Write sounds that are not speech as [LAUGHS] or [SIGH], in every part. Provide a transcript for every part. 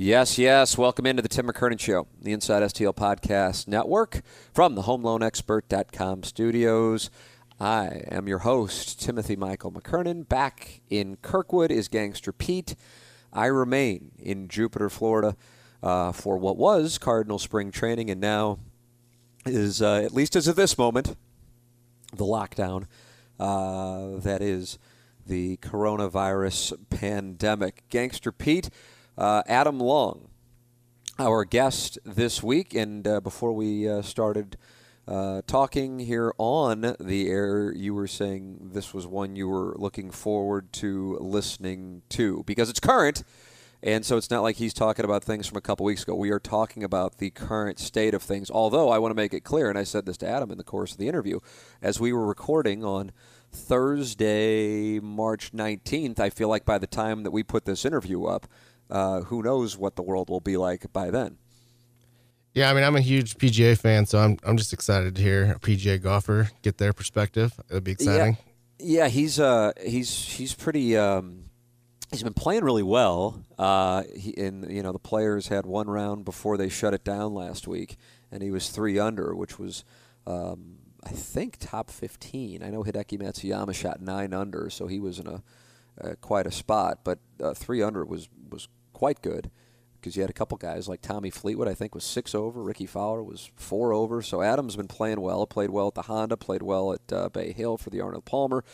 Yes, yes. Welcome into the Tim McKernan Show, the Inside STL Podcast Network from the HomeLoanExpert.com studios. I am your host, Timothy Michael McKernan. Back in Kirkwood is Gangster Pete. I remain in Jupiter, Florida uh, for what was Cardinal Spring Training and now is, uh, at least as of this moment, the lockdown uh, that is the coronavirus pandemic. Gangster Pete uh, Adam Long, our guest this week. And uh, before we uh, started uh, talking here on the air, you were saying this was one you were looking forward to listening to because it's current. And so it's not like he's talking about things from a couple weeks ago. We are talking about the current state of things. Although I want to make it clear, and I said this to Adam in the course of the interview, as we were recording on Thursday, March 19th, I feel like by the time that we put this interview up, uh, who knows what the world will be like by then. Yeah, I mean, I'm a huge PGA fan, so I'm I'm just excited to hear a PGA golfer get their perspective. It'll be exciting. Yeah, yeah he's uh he's he's pretty um, he's been playing really well. Uh, he, and you know the players had one round before they shut it down last week, and he was three under, which was um, I think top 15. I know Hideki Matsuyama shot nine under, so he was in a uh, quite a spot, but uh, three under was was quite good because you had a couple guys like Tommy Fleetwood, I think, was six over. Rickie Fowler was four over. So Adams been playing well. Played well at the Honda. Played well at uh, Bay Hill for the Arnold Palmer,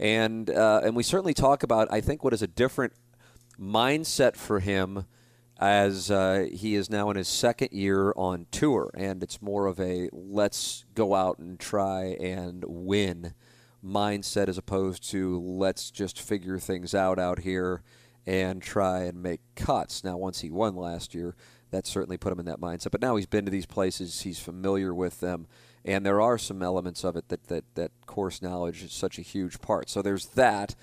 and uh, and we certainly talk about I think what is a different mindset for him as uh, he is now in his second year on tour, and it's more of a let's go out and try and win mindset as opposed to let's just figure things out out here and try and make cuts. Now, once he won last year, that certainly put him in that mindset. But now he's been to these places, he's familiar with them, and there are some elements of it that, that, that course knowledge is such a huge part. So there's that.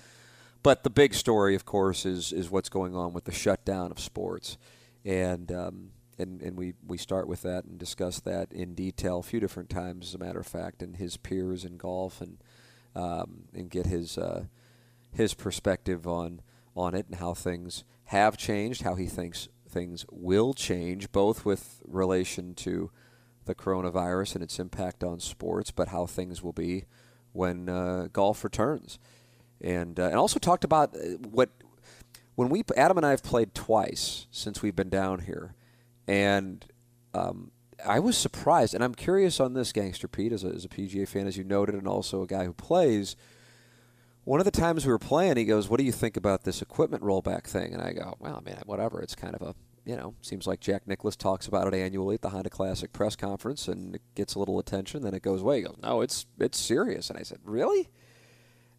But the big story, of course, is, is what's going on with the shutdown of sports. And, um, and, and we, we start with that and discuss that in detail a few different times, as a matter of fact, and his peers in golf and, um, and get his, uh, his perspective on – on it and how things have changed, how he thinks things will change, both with relation to the coronavirus and its impact on sports, but how things will be when uh, golf returns. And, uh, and also talked about uh, what when we Adam and I have played twice since we've been down here, and um, I was surprised, and I'm curious on this, Gangster Pete, as a, as a PGA fan, as you noted, and also a guy who plays one of the times we were playing, he goes, "What do you think about this equipment rollback thing?" And I go, "Well, I mean, whatever. It's kind of a, you know, seems like Jack Nicklaus talks about it annually at the Honda Classic press conference, and it gets a little attention. Then it goes away. He goes, "No, it's it's serious." And I said, "Really?"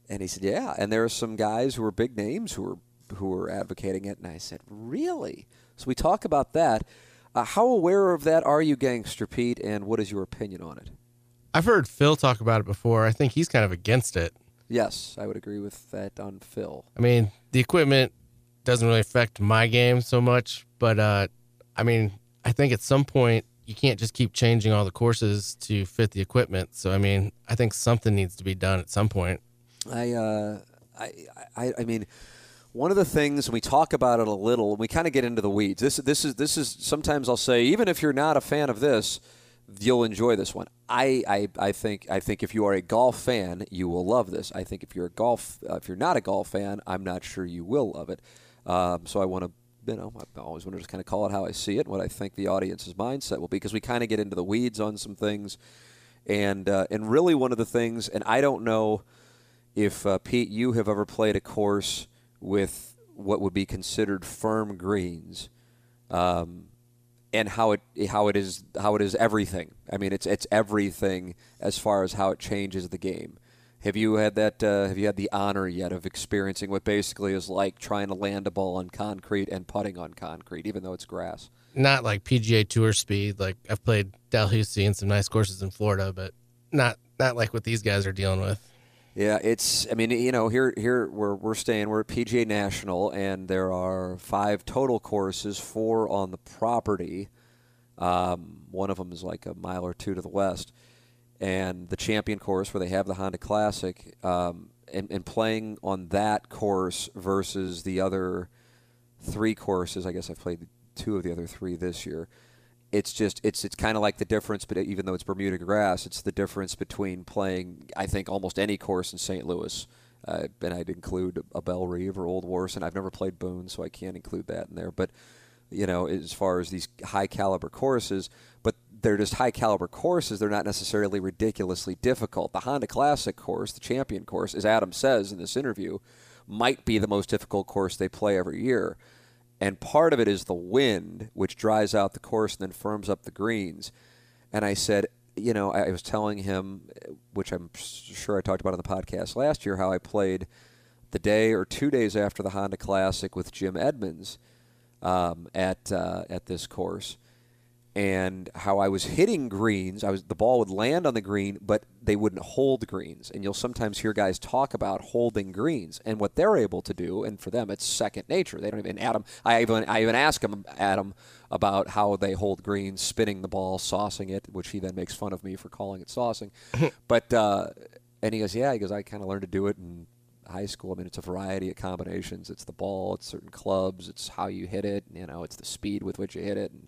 And he said, "Yeah." And there are some guys who are big names who are who are advocating it. And I said, "Really?" So we talk about that. Uh, how aware of that are you, Gangster Pete? And what is your opinion on it? I've heard Phil talk about it before. I think he's kind of against it. Yes, I would agree with that on Phil. I mean, the equipment doesn't really affect my game so much, but uh, I mean, I think at some point you can't just keep changing all the courses to fit the equipment. So I mean, I think something needs to be done at some point. I, uh, I, I, I mean, one of the things we talk about it a little, and we kind of get into the weeds. This, this is, this is. Sometimes I'll say, even if you're not a fan of this, you'll enjoy this one. I, I, I think I think if you are a golf fan, you will love this. I think if you're a golf uh, if you're not a golf fan, I'm not sure you will love it. Um, so I want to you know I always want to just kind of call it how I see it, what I think the audience's mindset will be, because we kind of get into the weeds on some things, and uh, and really one of the things, and I don't know if uh, Pete you have ever played a course with what would be considered firm greens. Um, and how it how it is how it is everything. I mean, it's it's everything as far as how it changes the game. Have you had that? Uh, have you had the honor yet of experiencing what basically is like trying to land a ball on concrete and putting on concrete, even though it's grass? Not like PGA Tour speed. Like I've played Dalhousie and some nice courses in Florida, but not not like what these guys are dealing with. Yeah, it's. I mean, you know, here here we're we're staying. We're at PGA National, and there are five total courses, four on the property. Um, one of them is like a mile or two to the west and the champion course where they have the Honda Classic, um, and, and, playing on that course versus the other three courses. I guess I've played two of the other three this year. It's just it's it's kind of like the difference, but even though it's Bermuda grass, it's the difference between playing I think almost any course in St. Louis. Uh, and I'd include a Bellerive or Old Warson. I've never played Boone, so I can't include that in there. But you know, as far as these high caliber courses, but they're just high caliber courses. They're not necessarily ridiculously difficult. The Honda Classic course, the champion course, as Adam says in this interview, might be the most difficult course they play every year. And part of it is the wind, which dries out the course and then firms up the greens. And I said, you know, I was telling him, which I'm sure I talked about on the podcast last year, how I played the day or two days after the Honda Classic with Jim Edmonds um, at uh, at this course and how I was hitting greens. I was the ball would land on the green, but they wouldn't hold greens. And you'll sometimes hear guys talk about holding greens and what they're able to do. And for them, it's second nature. They don't even Adam. I even I even ask him Adam about how they hold greens, spinning the ball, saucing it, which he then makes fun of me for calling it saucing. [LAUGHS] but uh, and he goes, yeah, he goes, I kind of learned to do it in high school. I mean, it's a variety of combinations. It's the ball, it's certain clubs, it's how you hit it. You know, it's the speed with which you hit it. And,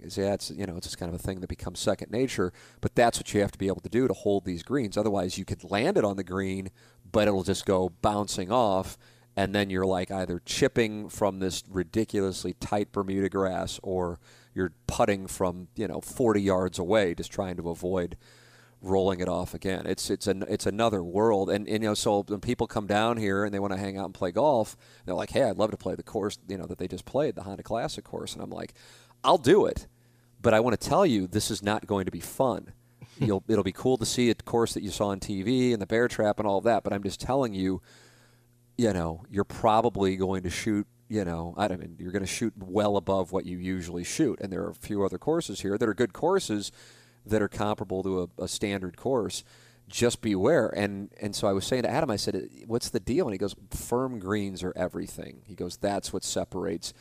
is yeah, it's you know it's just kind of a thing that becomes second nature. But that's what you have to be able to do to hold these greens. Otherwise, you could land it on the green, but it'll just go bouncing off, and then you're like either chipping from this ridiculously tight Bermuda grass, or you're putting from you know 40 yards away, just trying to avoid rolling it off again. It's it's an it's another world, and, and you know so when people come down here and they want to hang out and play golf, they're like, hey, I'd love to play the course you know that they just played, the Honda Classic course, and I'm like. I'll do it, but I want to tell you this is not going to be fun. [LAUGHS] You'll, it'll be cool to see a course that you saw on TV and the bear trap and all of that, but I'm just telling you, you know, you're probably going to shoot, you know, I don't mean, you're going to shoot well above what you usually shoot. And there are a few other courses here that are good courses that are comparable to a, a standard course. Just beware. And and so I was saying to Adam, I said, "What's the deal?" And he goes, "Firm greens are everything." He goes, "That's what separates."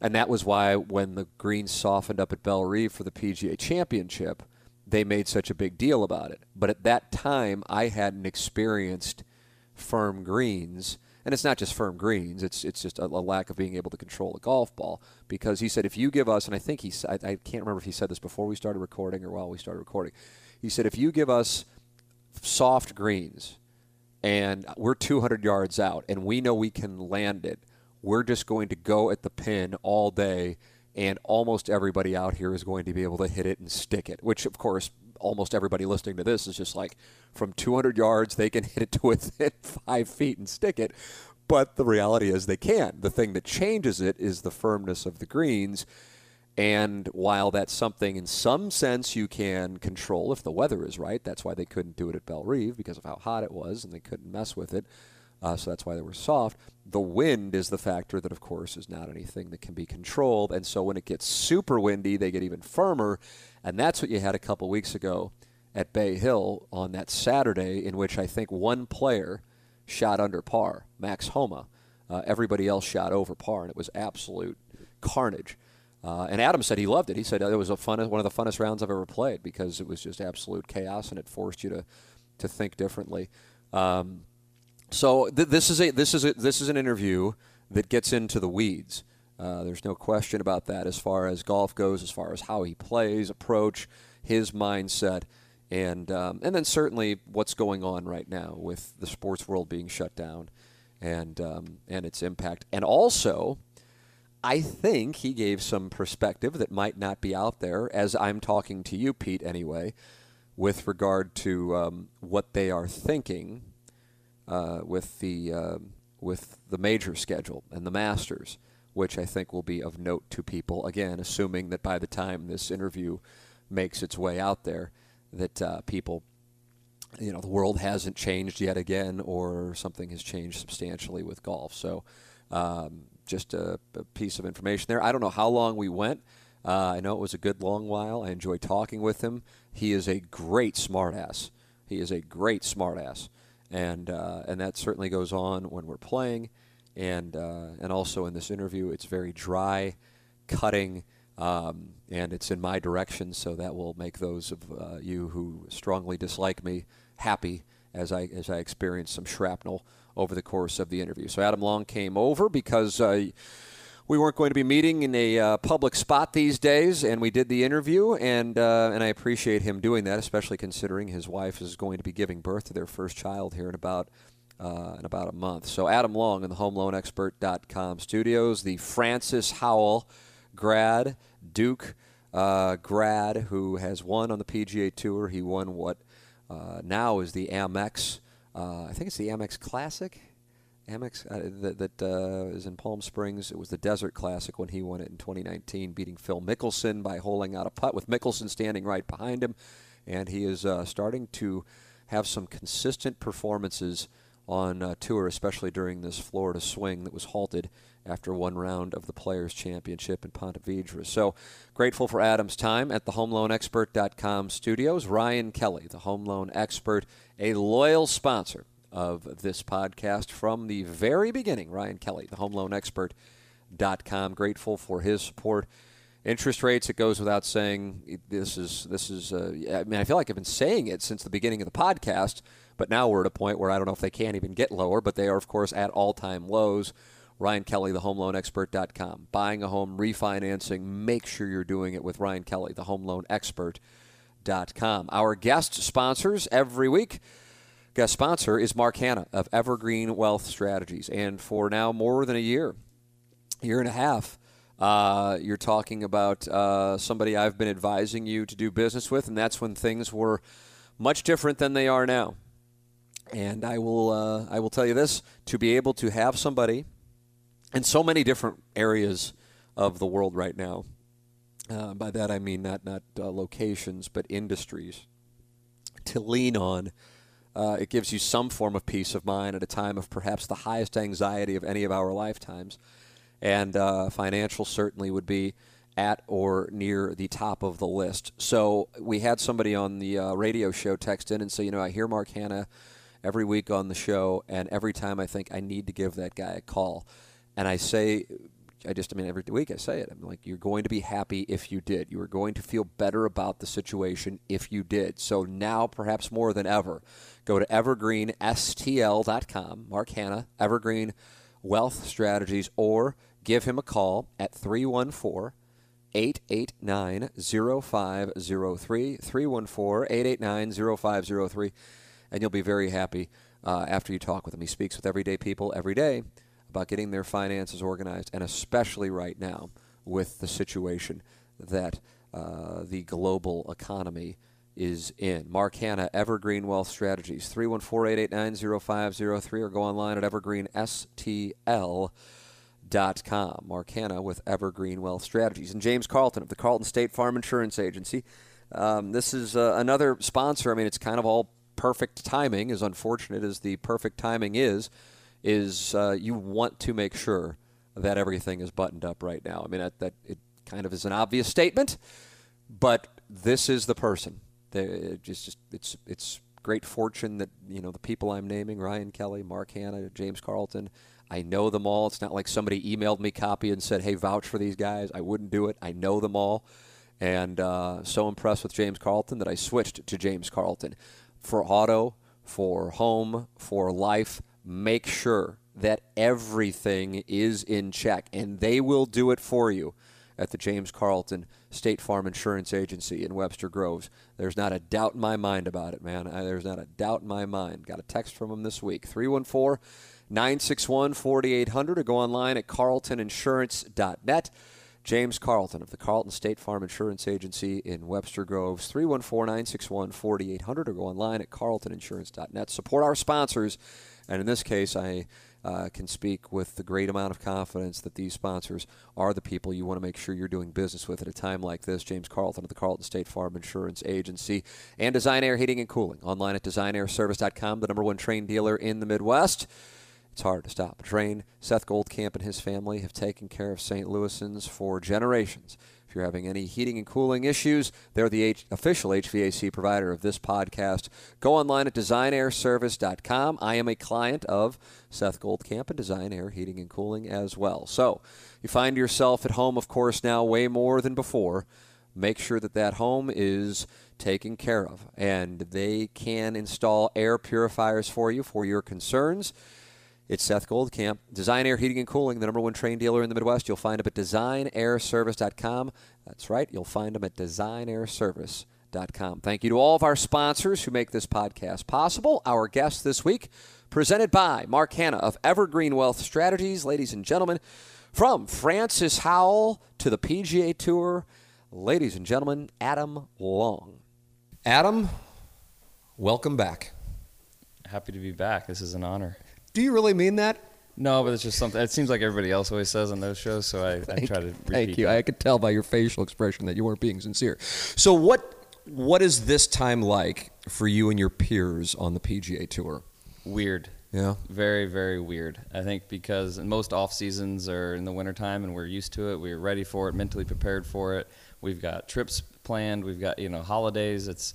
And that was why when the greens softened up at Bellerive for the PGA Championship, they made such a big deal about it. But at that time, I hadn't experienced firm greens. And it's not just firm greens; it's it's just a, a lack of being able to control a golf ball. Because he said, if you give us, and I think he, I, I can't remember if he said this before we started recording or while we started recording. He said, if you give us soft greens, and we're 200 yards out, and we know we can land it, we're just going to go at the pin all day, and almost everybody out here is going to be able to hit it and stick it, which, of course, almost everybody listening to this is just like from 200 yards, they can [LAUGHS] hit it to within [LAUGHS] five feet and stick it. But the reality is they can't. The thing that changes it is the firmness of the greens. And while that's something in some sense you can control if the weather is right, that's why they couldn't do it at Bellerive because of how hot it was and they couldn't mess with it. Uh, so that's why they were soft. The wind is the factor that, of course, is not anything that can be controlled. And so when it gets super windy, they get even firmer. And that's what you had a couple weeks ago at Bay Hill on that Saturday, in which I think one player shot under par, Max Homa. Uh, everybody else shot over par, and it was absolute carnage. Uh, and Adam said he loved it. He said it was a fun, one of the funnest rounds I've ever played because it was just absolute chaos and it forced you to, to think differently. Um, so th- this is a this is a, this is an interview that gets into the weeds. Uh, there's no question about that as far as golf goes, as far as how he plays, approach, his mindset, and um, and then certainly what's going on right now with the sports world being shut down, and um, and its impact, and also. I think he gave some perspective that might not be out there, as I'm talking to you, Pete, anyway, with regard to um, what they are thinking uh, with the uh, with the major schedule and the Masters, which I think will be of note to people. Again, assuming that by the time this interview makes its way out there, that uh, people you know the world hasn't changed yet again, or something has changed substantially with golf. So, um, just a, a, piece of information there. I don't know how long we went. Uh, I know it was a good long while. I enjoyed talking with him. He is a great smartass. He is a great smartass, and uh, and that certainly goes on when we're playing, and uh, and also in this interview, it's very dry, cutting. Um, and it's in my direction, so that will make those of uh, you who strongly dislike me happy as I as I experienced some shrapnel over the course of the interview. So Adam Long came over because uh, we weren't going to be meeting in a uh, public spot these days, and we did the interview, and uh, and I appreciate him doing that, especially considering his wife is going to be giving birth to their first child here in about. Uh, in about a month. So, Adam Long in the HomeLoanExpert.com studios, the Francis Howell grad, Duke uh, grad, who has won on the PGA Tour. He won what uh, now is the Amex. Uh, I think it's the Amex Classic. Amex uh, that, that uh, is in Palm Springs. It was the Desert Classic when he won it in 2019, beating Phil Mickelson by holding out a putt with Mickelson standing right behind him, and he is uh, starting to have some consistent performances on uh, tour, especially during this Florida swing that was halted after one round of the Players' Championship in Ponte Vedra. So grateful for Adam's time at the HomeLoanExpert.com studios. Ryan Kelley, the home loan expert, a loyal sponsor of this podcast from the very beginning. Ryan Kelley, the HomeLoanExpert.com, grateful for his support. Interest rates, it goes without saying. This is this is. Uh, I mean, I feel like I've been saying it since the beginning of the podcast, but now we're at a point where I don't know if they can't even get lower, but they are, of course, at all-time lows. Ryan Kelley, the HomeLoanExpert.com. Buying a home, refinancing, make sure you're doing it with Ryan Kelley, the HomeLoanExpert.com. Our guest sponsors every week. Guest sponsor is Mark Hannah of Evergreen Wealth Strategies. And for now more than a year, year and a half, uh, you're talking about uh, somebody I've been advising you to do business with, and that's when things were much different than they are now. And I will, uh, I will tell you this: to be able to have somebody in so many different areas of the world right now. Uh, by that I mean not not uh, locations, but industries to lean on. Uh, it gives you some form of peace of mind at a time of perhaps the highest anxiety of any of our lifetimes, and uh, financial certainly would be at or near the top of the list. So we had somebody on the uh, radio show text in and say, you know, I hear Mark Hannah every week on the show, and every time I think I need to give that guy a call. And I say, I just, I mean, every week I say it. I'm like, you're going to be happy if you did. You are going to feel better about the situation if you did. So now, perhaps more than ever, go to evergreenstl.com, Mark Hannah, Evergreen Wealth Strategies, or give him a call at 314 889 0503. 314 889 0503. And you'll be very happy uh, after you talk with him. He speaks with everyday people every day about getting their finances organized, and especially right now with the situation that uh, the global economy is in. Mark Hannah, Evergreen Wealth Strategies, 314-889-0503, or go online at evergreenstl.com. Mark Hannah with Evergreen Wealth Strategies. And James Carlton of the Carlton State Farm Insurance Agency. Um, this is uh, another sponsor. I mean, it's kind of all perfect timing, as unfortunate as the perfect timing is is uh, you want to make sure that everything is buttoned up right now. I mean, that, that it kind of is an obvious statement, but this is the person. It just, it's it's great fortune that you know the people I'm naming: Ryan Kelley, Mark Hannah, James Carlton. I know them all. It's not like somebody emailed me copy and said, "Hey, vouch for these guys." I wouldn't do it. I know them all, and uh, so impressed with James Carlton that I switched to James Carlton for auto, for home, for life make sure that everything is in check, and they will do it for you at the James Carlton State Farm Insurance Agency in Webster Groves. There's not a doubt in my mind about it, man. There's not a doubt in my mind. Got a text from them this week 314 961 4800 or go online at carltoninsurance.net. James Carlton of the Carlton State Farm Insurance Agency in Webster Groves, 314 961 4800 or go online at carltoninsurance.net. Support our sponsors and in this case, I uh, can speak with the great amount of confidence that these sponsors are the people you want to make sure you're doing business with at a time like this. James Carlton of the Carlton State Farm Insurance Agency and Design Aire Heating and Cooling online at designairservice.com, the number one Trane dealer in the Midwest. It's hard to stop a train. Seth Goldcamp and his family have taken care of St. Louisans for generations. You're having any heating and cooling issues, they're the H- official HVAC provider of this podcast. Go online at designairservice.com. I am a client of Seth Goldcamp and Design Aire Heating and Cooling as well. So you find yourself at home, of course, now way more than before. Make sure that that home is taken care of, and they can install air purifiers for you for your concerns. It's Seth Goldcamp, Design Aire Heating and Cooling, the number one Trane dealer in the Midwest. You'll find him at designairservice.com. That's right, you'll find him at designairservice.com. Thank you to all of our sponsors who make this podcast possible. Our guest this week, presented by Mark Hannah of Evergreen Wealth Strategies. Ladies and gentlemen, from Francis Howell to the PGA Tour, ladies and gentlemen, Adam Long. Adam, welcome back. Happy to be back. This is an honor. Do you really mean that? No, but it's just something. It seems like everybody else always says on those shows, so I, I try to. Repeat Thank you. that. I could tell by your facial expression that you weren't being sincere. So what what is this time like for you and your peers on the PGA Tour? Weird. Yeah. Very, very weird. I think because most off seasons are in the wintertime and we're used to it. We're ready for it, mentally prepared for it. We've got trips planned. We've got you know holidays. It's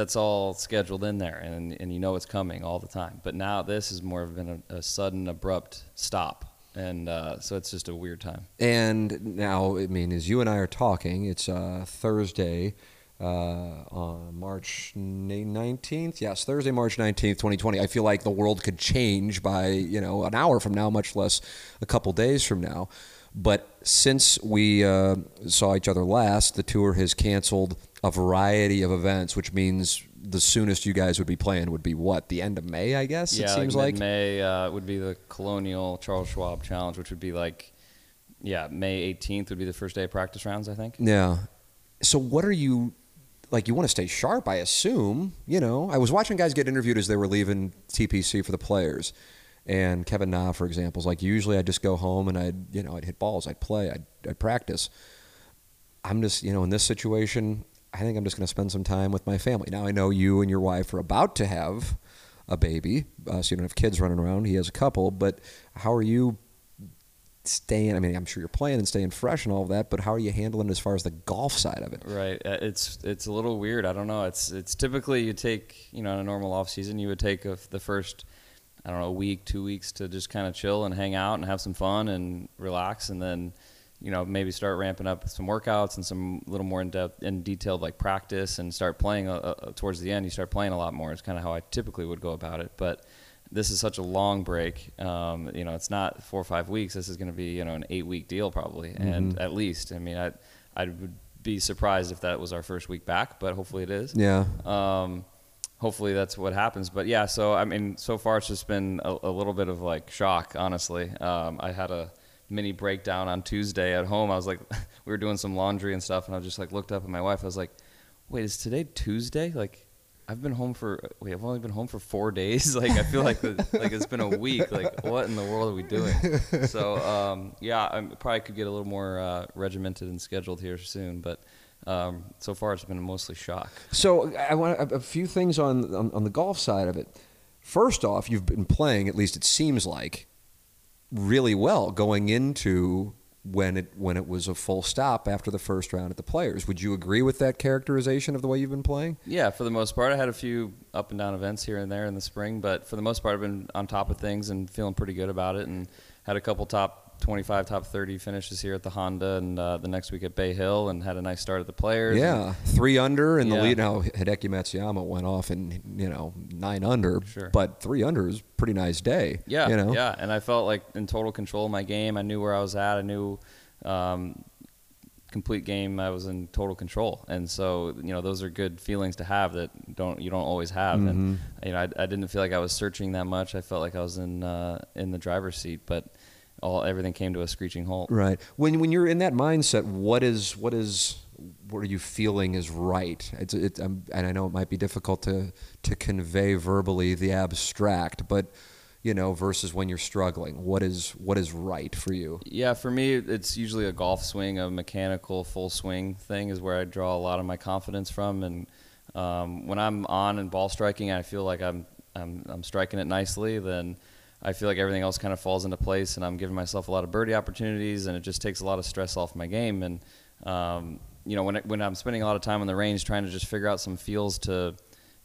that's all scheduled in there, and and you know it's coming all the time. But now this is more of been a, sudden, abrupt stop, and uh, so it's just a weird time. And now, I mean, as you and I are talking, it's uh, Thursday, uh, on March nineteenth. Yes, Thursday, March nineteenth, twenty twenty. I feel like the world could change by you know an hour from now, much less a couple days from now. But since we uh, saw each other last, the tour has canceled a variety of events, which means the soonest you guys would be playing would be what the end of May, I guess. yeah, it seems like. May uh, would be the Colonial Charles Schwab Challenge, which would be like, yeah, May 18th would be the first day of practice rounds, I think. Yeah. So what are you like? You want to stay sharp, I assume. You know, I was watching guys get interviewed as they were leaving TPC for the players, and Kevin Na, for example, is like usually I'd just go home and I'd you know I'd hit balls, I'd play, I'd, I'd practice. I'm just you know in this situation, I think I'm just going to spend some time with my family. Now I know you and your wife are about to have a baby, uh, so you don't have kids running around. He has a couple, but how are you staying? I mean, I'm sure you're playing and staying fresh and all of that, but how are you handling it as far as the golf side of it? Right. Uh, It's it's a little weird. I don't know. It's it's typically you take you know in a normal off season you would take a, the first I don't know a week two weeks to just kind of chill and hang out and have some fun and relax and then you know maybe start ramping up some workouts and some little more in depth and detailed like practice and start playing uh, uh, towards the end you start playing a lot more. It's kind of how I typically would go about it, but. This is such a long break. Um, you know, it's not four or five weeks. This is going to be, you know, an eight-week deal probably, and at least. I mean, I, I would be surprised if that was our first week back, but hopefully it is. Yeah. Um, hopefully that's what happens. But yeah, so I mean, so far it's just been a, a little bit of like shock, honestly. Um, I had a mini breakdown on Tuesday at home. I was like, [LAUGHS] we were doing some laundry and stuff, and I just like looked up at my wife. I was like, wait, is today Tuesday? Like, I've been home for wait, I've only been home for four days. [LAUGHS] Like, I feel like the, like it's been a week. Like, what in the world are we doing? [LAUGHS] So um, yeah, I probably could get a little more uh, regimented and scheduled here soon, but. Um, so far, it's been mostly shock. So I want a, a few things on, on on the golf side of it. First off, you've been playing, at least it seems like, really well going into when it when it was a full stop after the first round at the Players. Would you agree with that characterization of the way you've been playing? Yeah, for the most part, I had a few up and down events here and there in the spring, but for the most part, I've been on top of things and feeling pretty good about it. And had a couple top 25, top 30 finishes here at the Honda, and uh, the next week at Bay Hill, and had a nice start at the Players. Yeah, three under in the Yeah. lead. Now Hideki Matsuyama went off in you know nine under, Sure. but three under is a pretty nice day. Yeah, you know? yeah, and I felt like in total control of my game. I knew where I was at. I knew um, complete game. I was in total control, and so you know those are good feelings to have that don't you don't always have. And Mm-hmm. you know I, I didn't feel like I was searching that much. I felt like I was in uh, in the driver's seat, but all everything came to a screeching halt. Right. When when you're in that mindset, what is what is what are you feeling is right? It's it, um, and I know it might be difficult to to convey verbally the abstract, but you know, versus when you're struggling? What is what is right for you? Yeah, for me, it's usually a golf swing, a mechanical full swing thing is where I draw a lot of my confidence from. And um, when I'm on and ball striking, I feel like I'm, I'm I'm striking it nicely. Then I feel like everything else kind of falls into place, and I'm giving myself a lot of birdie opportunities, and it just takes a lot of stress off my game. And um, you know, when it, when I'm spending a lot of time on the range trying to just figure out some feels to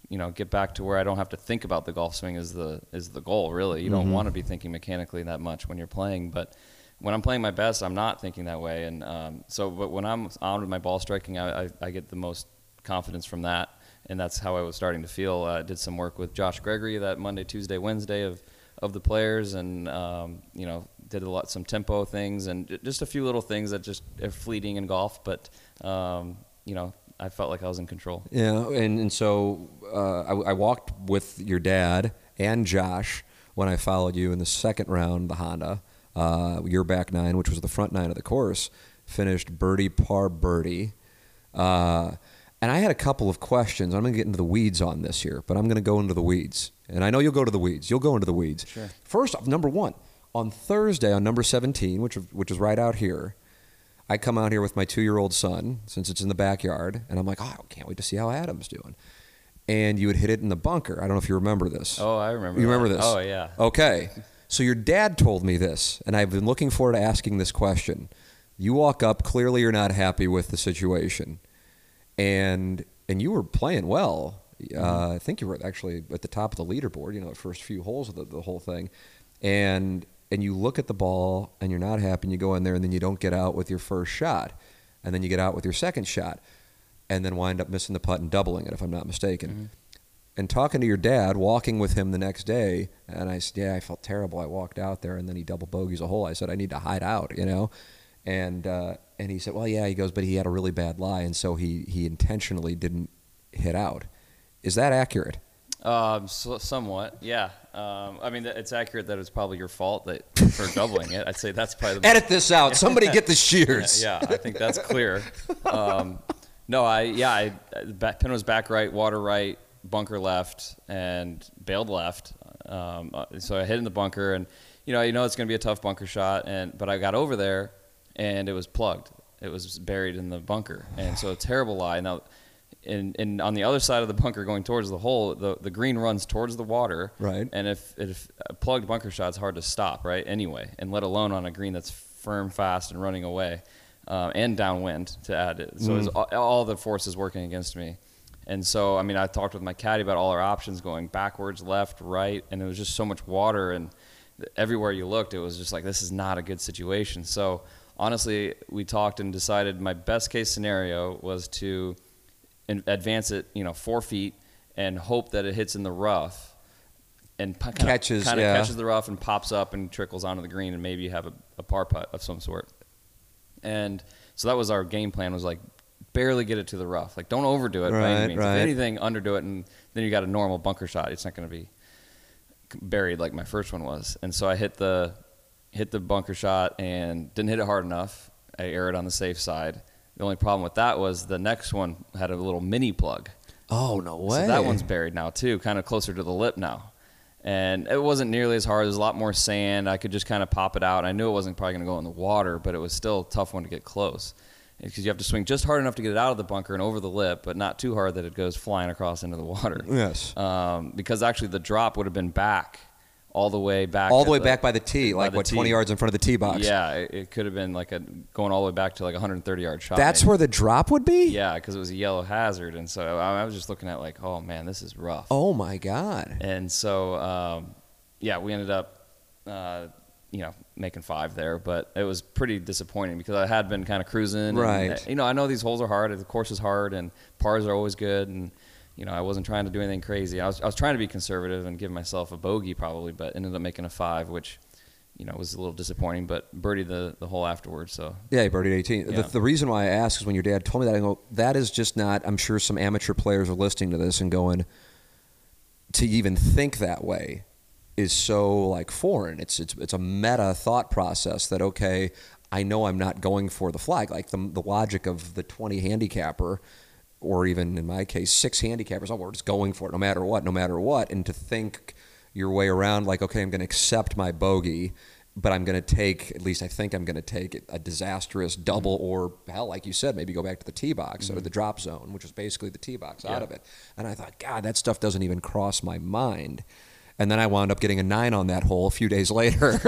you know get back to where I don't have to think about the golf swing is the is the goal really. You don't want to be thinking mechanically that much when you're playing, but when I'm playing my best, I'm not thinking that way. And um, so, but when I'm on with my ball striking, I, I, I, get the most confidence from that, and that's how I was starting to feel. I uh, did some work with Josh Gregory that Monday, Tuesday, Wednesday of of the players, and um, you know did a lot some tempo things and just a few little things that just are fleeting in golf, but um, you know I felt like I was in control. Yeah, and, and so uh, I, I, walked with your dad and Josh when I followed you in the second round, the Honda. Uh, your back nine, which was the front nine of the course, finished birdie par birdie. Uh, and I had a couple of questions. I'm going to get into the weeds on this here, but I'm going to go into the weeds. And I know you'll go to the weeds. You'll go into the weeds. Sure. First off, number one, on Thursday on number 17, which, which is right out here, I come out here with my two year old son since it's in the backyard, and I'm like, oh, I can't wait to see how Adam's doing. And you would hit it in the bunker. I don't know if you remember this. Oh, I remember. You that. remember this? Oh, yeah. Okay. So your dad told me this, and I've been looking forward to asking this question. You walk up, clearly you're not happy with the situation, and and you were playing well. Uh, mm-hmm. I think you were actually at the top of the leaderboard. You know, the first few holes of the, the whole thing, and and you look at the ball and you're not happy and you go in there and then you don't get out with your first shot and then you get out with your second shot and then wind up missing the putt and doubling it if I'm not mistaken. Mm-hmm. And talking to your dad, walking with him the next day, and I said, "Yeah, I felt terrible. I walked out there, and then he double bogeys a hole. I said I need to hide out, you know." And uh, and he said, "Well, yeah." He goes, "But he had a really bad lie, and so he he intentionally didn't hit out." Is that accurate? Um, so, somewhat, yeah. Um, I mean, it's accurate that it's probably your fault that for [LAUGHS] doubling it. I'd say that's probably the edit this out. [LAUGHS] Somebody get the shears. yeah, yeah, I think that's clear. Um, no, I yeah, I back, pin was back right, water right, bunker left, and bailed left. Um, uh, so I hit in the bunker, and you know, you know it's going to be a tough bunker shot, and but I got over there, and it was plugged. It was buried in the bunker, and so a [SIGHS] terrible lie. Now and, and on the other side of the bunker going towards the hole, the, the green runs towards the water. Right. And if, if a plugged bunker shot's hard to stop, right, anyway, and let alone on a green that's firm, fast, and running away, uh, and downwind to add it. So mm. all, all the forces working against me. And so, I mean, I talked with my caddy about all our options going backwards, left, right, and it was just so much water. And everywhere you looked, it was just like, this is not a good situation. So, honestly, we talked and decided my best case scenario was to advance it, you know, four feet and hope that it hits in the rough and kind catches, kind of yeah. catches the rough and pops up and trickles onto the green and maybe you have a, a par putt of some sort. And so that was our game plan was like barely get it to the rough. Like don't overdo it right, by any means. Right. If anything, underdo it and then you got a normal bunker shot. It's not going to be buried like my first one was. And so I hit the hit the bunker shot and didn't hit it hard enough. I erred on the safe side the only problem with that was the next one had a little mini plug. Oh no way! So that one's buried now too, kind of closer to the lip now. And it wasn't nearly as hard. There's a lot more sand. I could just kind of pop it out. I knew it wasn't probably going to go in the water, but it was still a tough one to get close because you have to swing just hard enough to get it out of the bunker and over the lip, but not too hard that it goes flying across into the water. Yes. Um, because actually the drop would have been back all the way back. All the way the, back by the tee, like what, tee. 20 yards in front of the tee box? Yeah, it, it, could have been like a going all the way back to like a 130 yard shot. That's maybe. where the drop would be? Yeah, because it was a yellow hazard. And so I, I, was just looking at like, oh man, this is rough. Oh my God. And so, um, yeah, we ended up, uh, you know, making five there, but it was pretty disappointing because I had been kind of cruising. Right. And, you know, I know these holes are hard, the course is hard, and pars are always good. And, you know, I wasn't trying to do anything crazy. I was, I was trying to be conservative and give myself a bogey probably, but ended up making a five, which, you know, was a little disappointing, but birdied the, the hole afterwards. So yeah, he birdied 18. Yeah. The, the reason why I ask is when your dad told me that, I go, that is just not, I'm sure some amateur players are listening to this and going, to even think that way is so like foreign. It's, it's, it's a meta thought process that, okay, I know I'm not going for the flag. Like the, the logic of the 20 handicapper or even in my case, six handicappers. Oh, we're just going for it no matter what, no matter what. And to think, your way around. Like, okay, I'm going to accept my bogey, but I'm going to take at least I think I'm going to take a disastrous double or hell, like you said, maybe go back to the tee box or the mm-hmm. drop zone, which is basically the tee box out of it. And I thought, God, that stuff doesn't even cross my mind. And then I wound up getting a nine on that hole a few days [LAUGHS] later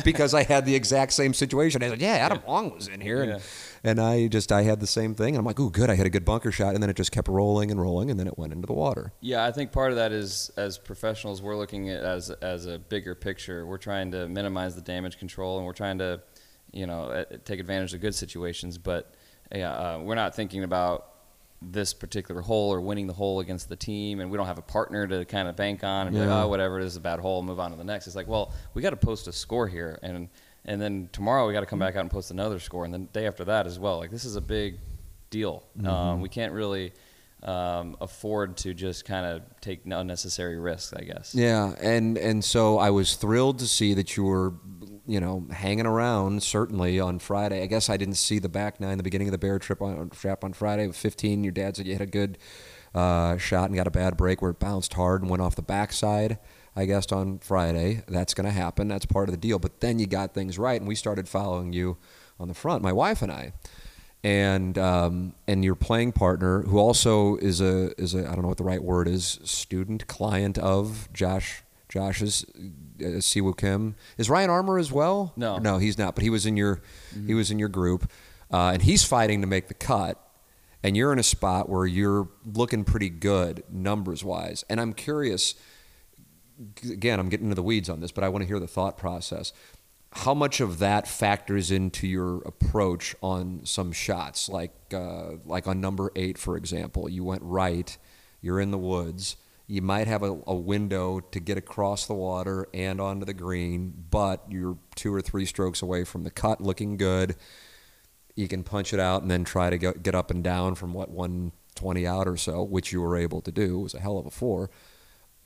[LAUGHS] because I had the exact same situation. I said, "Yeah, Adam Long was in here," and, Yeah. And I just I had the same thing. And I'm like, oh, good! I had a good bunker shot." And then it just kept rolling and rolling, and then it went into the water. Yeah, I think part of that is as professionals, we're looking at it as as a bigger picture. We're trying to minimize the damage control, and we're trying to, you know, uh, take advantage of good situations. But yeah, uh, we're not thinking about this particular hole or winning the hole against the team, and we don't have a partner to kind of bank on and be Yeah. like, oh, whatever, this is a bad hole, move on to the next. It's like, well, we got to post a score here, and and then tomorrow we got to come back out and post another score, and the day after that as well. Like this is a big deal. Um, we can't really um, afford to just kind of take unnecessary risks, I guess. Yeah, and and so I was thrilled to see that you were, you know, hanging around. Certainly on Friday. I guess I didn't see the back nine, the beginning of the bear trip on trap on Friday. With 15, your dad said you had a good uh, shot and got a bad break where it bounced hard and went off the backside. I guess on Friday, that's going to happen. That's part of the deal. But then you got things right, and we started following you on the front. My wife and I and um, and your playing partner, who also is a is a I don't know what the right word is, student client of Josh Josh's uh, Siwoo Kim. Is Ryan Armour as well? No. no, he's not. But he was in your he was in your group, uh, and he's fighting to make the cut. And you're in a spot where you're looking pretty good numbers wise. And I'm curious. Again, I'm getting into the weeds on this, but I want to hear the thought process. How much of that factors into your approach on some shots? Like uh, like on number eight for example you went right you're in the woods you might have a, a window to get across the water and onto the green but you're two or three strokes away from the cut looking good. You can punch it out and then try to get, get up and down from what 120 out or so which you were able to do. It was a hell of a four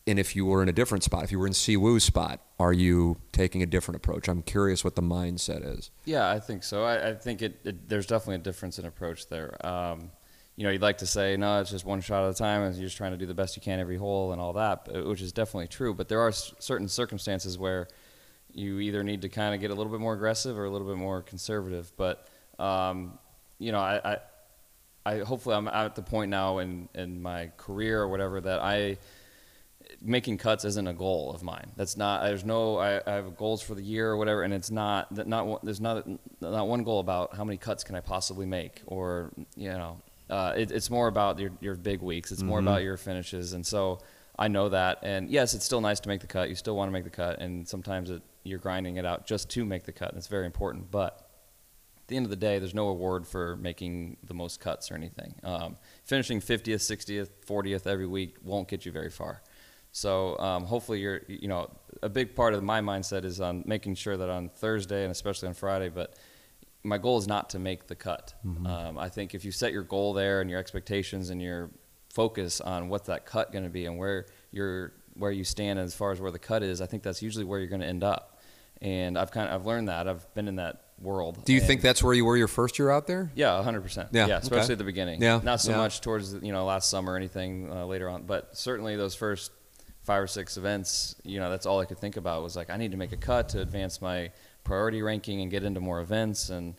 and if you were in a different spot, if you were in Siwoo's spot, are you taking a different approach? I'm curious what the mindset is. Yeah, I think so. I, I think it, it, there's definitely a difference in approach there. Um, you know, you'd like to say, no, it's just one shot at a time, and you're just trying to do the best you can every hole and all that, which is definitely true. But there are s- certain circumstances where you either need to kind of get a little bit more aggressive or a little bit more conservative. But um, you know, I, I, I hopefully I'm at the point now in in my career or whatever that I making cuts isn't a goal of mine. That's not. There's no. I, I have goals for the year or whatever, and it's not. That not. There's not not one goal about how many cuts can I possibly make, or you know, uh, it, it's more about your your big weeks. It's more about your finishes, and so I know that. And yes, it's still nice to make the cut. You still want to make the cut, and sometimes it, you're grinding it out just to make the cut. And it's very important, but. At the end of the day, there's no award for making the most cuts or anything. Um, finishing 50th, 60th, 40th every week won't get you very far. So um, hopefully you're, you know, a big part of my mindset is on making sure that on Thursday and especially on Friday, but my goal is not to make the cut. Um, I think if you set your goal there and your expectations and your focus on what's that cut going to be and where you're, where you stand as far as where the cut is, I think that's usually where you're going to end up. And I've kind of I've learned that I've been in that world. Do you And- think that's where you were your first year out there? yeah, hundred percent. Yeah, Yeah, especially okay. at the beginning. Yeah, not so yeah. much towards you know last summer or anything uh, later on, but certainly those first five or six events, you know, that's all I could think about was like I need to make a cut to advance my priority ranking and get into more events, and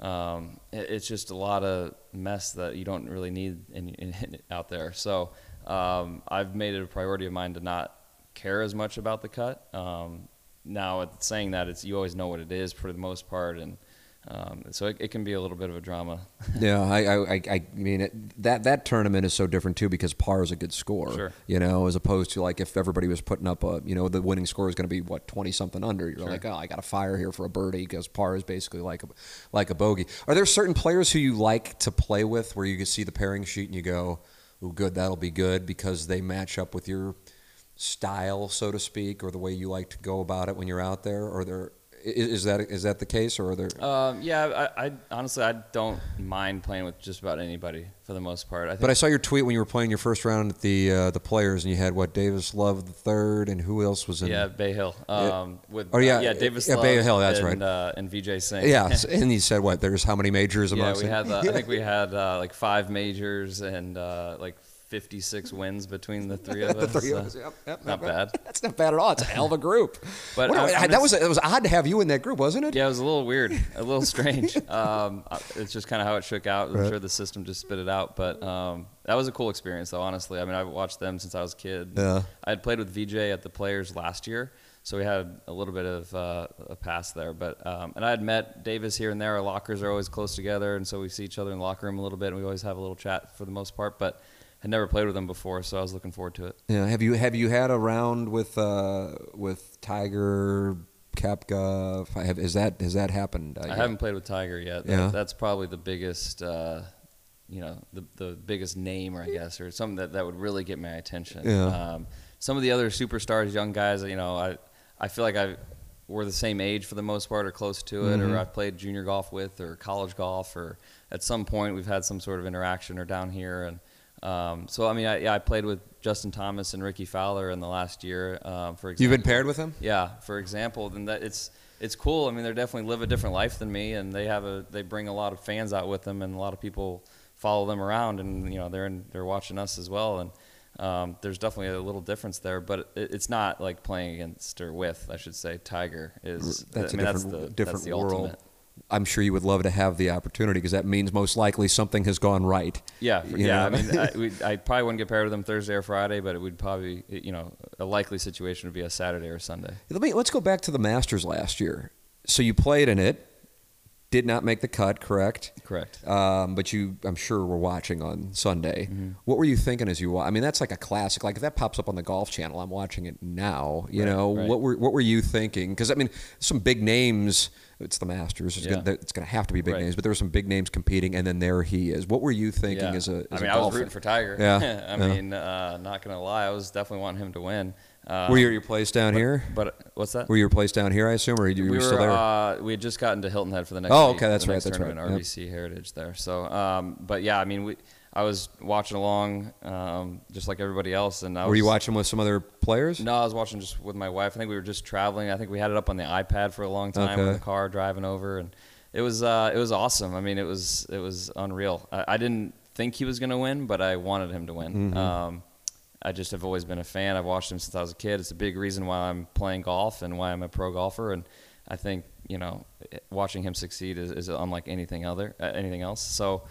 um, it, it's just a lot of mess that you don't really need in, in, out there. So um, I've made it a priority of mine to not care as much about the cut. Um, now, saying that, it's you always know what it is for the most part, and um, so it, it can be a little bit of a drama. [LAUGHS] Yeah, I, I, I- I mean it, that that tournament is so different too because par is a good score. Sure. You know, as opposed to like if everybody was putting up a, you know, the winning score is going to be what twenty something under. You're like, oh, I got a fire here for a birdie because par is basically like a like a bogey. Are there certain players who you like to play with where you can see the pairing sheet and you go, oh, good, that'll be good because they match up with your style, so to speak, or the way you like to go about it when you're out there? Or there i- is that is that the case, or are there? Um, yeah, I, I honestly I don't mind playing with just about anybody for the most part. I think But I saw your tweet when you were playing your first round at the uh, the players, and you had what Davis Love the third, and who else was in? yeah, Bay Hill. Um, with Oh, yeah, uh, yeah, Davis yeah, Love Bay Hill, that's and, right. Uh, and Vijay Singh. yeah. [LAUGHS] and you said what? There's how many majors yeah. We had uh, I think we [LAUGHS] had uh, like five majors and uh, like 56 wins between the three [LAUGHS] of the us. three of us. Yep, yep, not yep. bad. That's not bad at all. It's a hell of a group. [LAUGHS] But What- I'm- I'm that was it was odd to have you in that group, wasn't it? Yeah, it was a little weird, a little strange. [LAUGHS] Um, uh, it's just kind of how it shook out. I'm Right. sure the system just spit it out, but um, that was a cool experience, though. Honestly, I mean, I've watched them since I was a kid. Yeah. I had played with Vijay at the Players last year, so we had a little bit of uh, a pass there. But um, and I had met Davis here and there. Our lockers are always close together, and so we see each other in the locker room a little bit, and we always have a little chat for the most part. But had never played with him before, so I was looking forward to it. Yeah. Have you have you had a round with uh, with Tiger, Koepka? Have, is that has that happened? Uh, I haven't played with Tiger yet. That- Yeah. That's probably the biggest, uh, you know, the the biggest name, I guess, or something that, that would really get my attention. Yeah. Um, some of the other superstars, young guys, you know, I I feel like I we're the same age for the most part, or close to it, Mhm. or I've played junior golf with, or college golf, or at some point we've had some sort of interaction, or down here, and um, so I mean, I, yeah, I played with Justin Thomas and Rickie Fowler in the last year, um, for example. You've been paired with them. Yeah, for example, then that it's it's cool. I mean, they definitely live a different life than me, and they have a they bring a lot of fans out with them, and a lot of people follow them around, and you know they're in, they're watching us as well, and um, there's definitely a little difference there, but it, it's not like playing against or with, I should say. Tiger is That's I mean, a that's different the, different that's the world. ultimate. I'm sure you would love to have the opportunity because that means most likely something has gone right. Yeah, You yeah. I mean, I, [LAUGHS] we, I probably wouldn't get paired with them Thursday or Friday, but it would probably, you know, a likely situation would be a Saturday or Sunday. Let me let's go back to the Masters last year. So you played in it, did not make the cut, correct? Correct. Um, but you, I'm sure, were watching on Sunday. Mm-hmm. What were you thinking as you? wa- I mean, that's like a classic. Like if that pops up on the Golf Channel, I'm watching it now. You Right, know, right. what were what were you thinking? Because I mean, some big names. It's the Masters. It's Yeah. going to have to be big Right. names. But there were some big names competing, and then there he is. What were you thinking Yeah. as a? As I mean, a I was rooting for Tiger. Yeah, [LAUGHS] I yeah. mean, uh, not gonna lie, I was definitely wanting him to win. Uh, Were you at your place down here? But what's that? Were you your place down here? I assume, or were you we were still there? Uh, we had just gotten to Hilton Head for the next. Oh, okay, that's right, that's right, tournament, yep. RBC Heritage there. So, um, but yeah, I mean, we. I was watching along, um, just like everybody else, and I were was, you watching with some other players? No, I was watching just with my wife. I think we were just traveling. I think we had it up on the iPad for a long time in the car driving over, and it was uh, it was awesome. I mean, it was it was unreal. I, I didn't think he was going to win, but I wanted him to win. Mhm. Um, I just have always been a fan. I've watched him since I was a kid. It's a big reason why I'm playing golf and why I'm a pro golfer. And I think you know, watching him succeed is, is unlike anything other uh, anything else. So.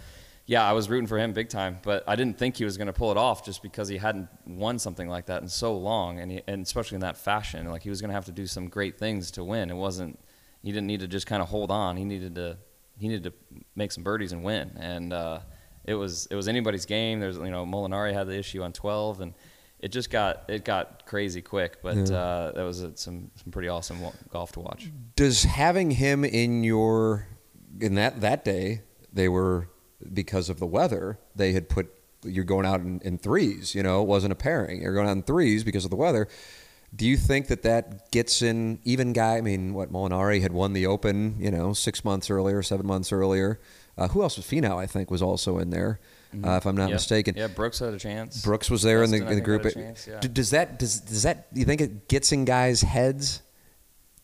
Yeah, I was rooting for him big time, but I didn't think he was going to pull it off just because he hadn't won something like that in so long, and, he, and especially in that fashion. Like he was going to have to do some great things to win. It wasn't. He didn't need to just kind of hold on. He needed to. He needed to make some birdies and win. And uh, it was it was anybody's game. There's you know Molinari had the issue on 12, and it just got it got crazy quick. But Yeah. uh, that was uh, some some pretty awesome golf to watch. Does having him in your in that that day they were because of the weather they had put you're going out in, in threes. You know, it wasn't a pairing. You're going out in threes because of the weather. Do you think that that gets in even guy? I mean, what Molinari had won the Open, you know, six months earlier, seven months earlier. Uh, who else was Finau? I think was also in there, uh, if I'm not Yeah. mistaken. Yeah, Brooks had a chance. Brooks was there in the, in the group. chance, yeah. Does that does does that? You think it gets in guys' heads?